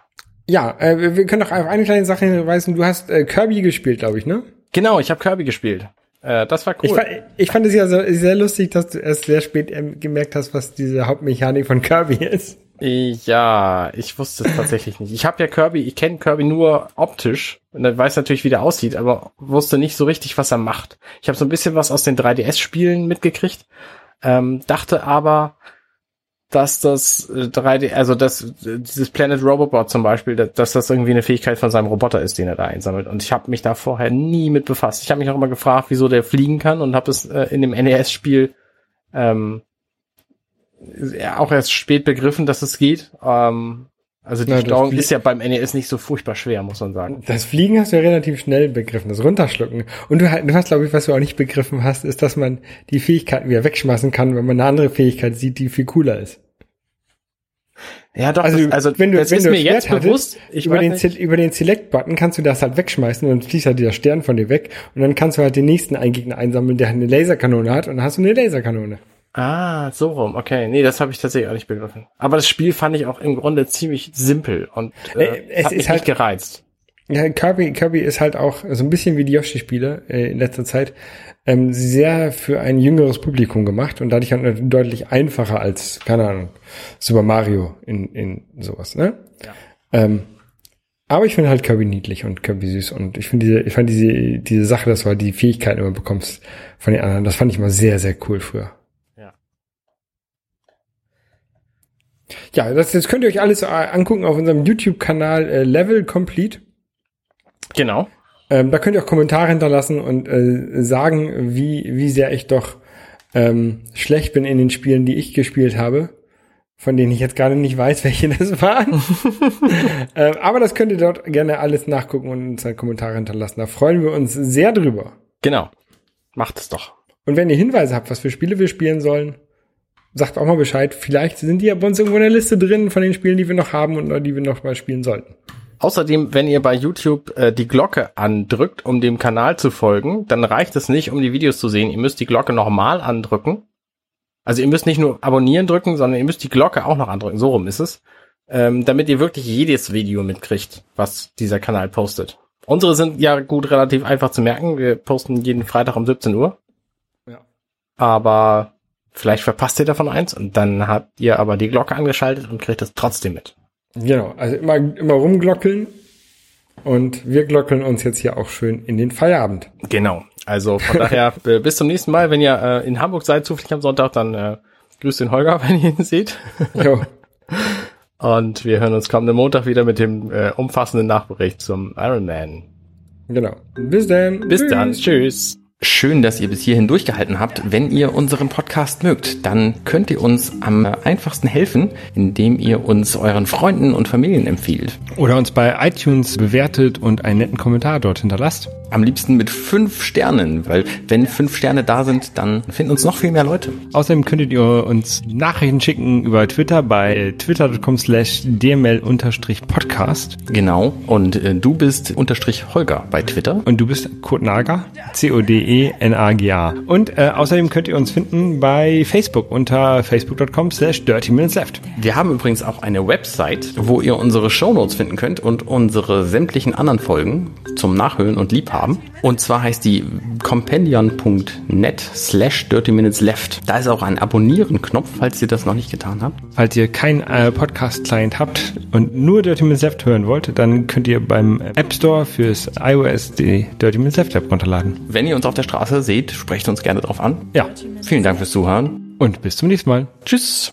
ja, äh, wir- können doch auf eine kleine Sache hinweisen. Du hast äh, Kirby gespielt, glaube ich, ne? Genau, ich habe Kirby gespielt. Äh, das war cool. Ich, fa- ich fand es ja so sehr lustig, dass du erst sehr spät ähm, gemerkt hast, was diese Hauptmechanik von Kirby ist. Ja, ich wusste es tatsächlich nicht. Ich habe ja Kirby, ich kenne Kirby nur optisch und dann weiß natürlich, wie der aussieht, aber wusste nicht so richtig, was er macht. Ich habe so ein bisschen was aus den 3DS-Spielen mitgekriegt, ähm, dachte aber, dass das äh, 3D, also dass äh, dieses Planet Robobot zum Beispiel, dass, das irgendwie eine Fähigkeit von seinem Roboter ist, den er da einsammelt. Und ich habe mich da vorher nie mit befasst. Ich habe mich auch immer gefragt, wieso der fliegen kann und habe es äh, in dem NES-Spiel ähm, auch erst spät begriffen, dass es geht. Ähm, also die Na, Steuerung ist ja beim NES nicht so furchtbar schwer, muss man sagen. Das Fliegen hast du ja relativ schnell begriffen, das Runterschlucken. Und du, ha- du hast, glaube ich, was du auch nicht begriffen hast, ist, dass man die Fähigkeiten wieder wegschmeißen kann, wenn man eine andere Fähigkeit sieht, die viel cooler ist. Ja, doch, Also, das, also wenn du, das wenn ist du mir jetzt Schwert bewusst. hattest, Ich über, den, nicht. Über den Select-Button kannst du das halt wegschmeißen und dann fließt halt dieser Stern von dir weg und dann kannst du halt den nächsten einen Gegner einsammeln, der eine Laserkanone hat und dann hast du eine Laserkanone. Ah, so rum. Okay, nee, das habe ich tatsächlich auch nicht begriffen. Aber das Spiel fand ich auch im Grunde ziemlich simpel und äh, es hat ist mich halt- nicht gereizt. Ja, Kirby, Kirby ist halt auch so ein bisschen wie die Yoshi-Spiele äh, in letzter Zeit ähm, sehr für ein jüngeres Publikum gemacht und dadurch halt deutlich einfacher als, keine Ahnung, Super Mario in, in sowas, ne? Ja. Ähm, aber ich finde halt Kirby niedlich und Kirby süß und ich finde diese, ich fand diese, diese Sache, dass du halt die Fähigkeiten immer bekommst von den anderen, das fand ich mal sehr, sehr cool früher. Ja, das, das könnt ihr euch alles äh, angucken auf unserem YouTube-Kanal äh, Level Complete. Genau. Ähm, da könnt ihr auch Kommentare hinterlassen und äh, sagen, wie, wie sehr ich doch ähm, schlecht bin in den Spielen, die ich gespielt habe, von denen ich jetzt gerade nicht weiß, welche das waren. ähm, aber das könnt ihr dort gerne alles nachgucken und uns halt Kommentare hinterlassen. Da freuen wir uns sehr drüber. Genau. Macht es doch. Und wenn ihr Hinweise habt, was für Spiele wir spielen sollen, sagt auch mal Bescheid. Vielleicht sind die ja bei uns irgendwo in der Liste drin von den Spielen, die wir noch haben und oder die wir noch mal spielen sollten. Außerdem, wenn ihr bei YouTube äh, die Glocke andrückt, um dem Kanal zu folgen, dann reicht es nicht, um die Videos zu sehen. Ihr müsst die Glocke nochmal andrücken. Also ihr müsst nicht nur abonnieren drücken, sondern ihr müsst die Glocke auch noch andrücken. So rum ist es. Ähm, damit ihr wirklich jedes Video mitkriegt, was dieser Kanal postet. Unsere sind ja gut relativ einfach zu merken. Wir posten jeden Freitag um 17 Uhr. Ja. Aber vielleicht verpasst ihr davon eins und dann habt ihr aber die Glocke angeschaltet und kriegt es trotzdem mit. Genau, also immer, immer rumglockeln. Und wir glockeln uns jetzt hier auch schön in den Feierabend. Genau. Also von daher äh, bis zum nächsten Mal. Wenn ihr äh, in Hamburg seid, zufällig am Sonntag, dann äh, grüßt den Holger, wenn ihr ihn seht. Jo, Und wir hören uns kommenden Montag wieder mit dem äh, umfassenden Nachbericht zum Iron Man. genau. Bis dann. Bis Tschüss. dann. Tschüss. Schön, dass ihr bis hierhin durchgehalten habt. Wenn ihr unseren Podcast mögt, dann könnt ihr uns am einfachsten helfen, indem ihr uns euren Freunden und Familien empfiehlt. Oder uns bei iTunes bewertet und einen netten Kommentar dort hinterlasst. Am liebsten mit fünf Sternen, weil wenn fünf Sterne da sind, dann finden uns noch viel mehr Leute. Außerdem könntet ihr uns Nachrichten schicken über Twitter bei twitter.com slash dml-podcast. Genau. Und äh, du bist unterstrich Holger bei Twitter. Und du bist Kurt Nager, C-O-D-E-N-A-G-A. Und äh, außerdem könnt ihr uns finden bei Facebook unter facebook.com slash dirty minutes left. Wir haben übrigens auch eine Website, wo ihr unsere Shownotes finden könnt und unsere sämtlichen anderen Folgen zum Nachhören und Liebhaben. Und zwar heißt die compendion.net slash dirty minutes left. Da ist auch ein Abonnieren-Knopf, falls ihr das noch nicht getan habt. Falls ihr keinen äh, Podcast-Client habt und nur Dirty Minutes Left hören wollt, dann könnt ihr beim App Store fürs iOS die Dirty Minutes Left App runterladen. Wenn ihr uns auf der Straße seht, sprecht uns gerne drauf an. Ja, Vielen Dank fürs Zuhören. und bis zum nächsten Mal. Tschüss.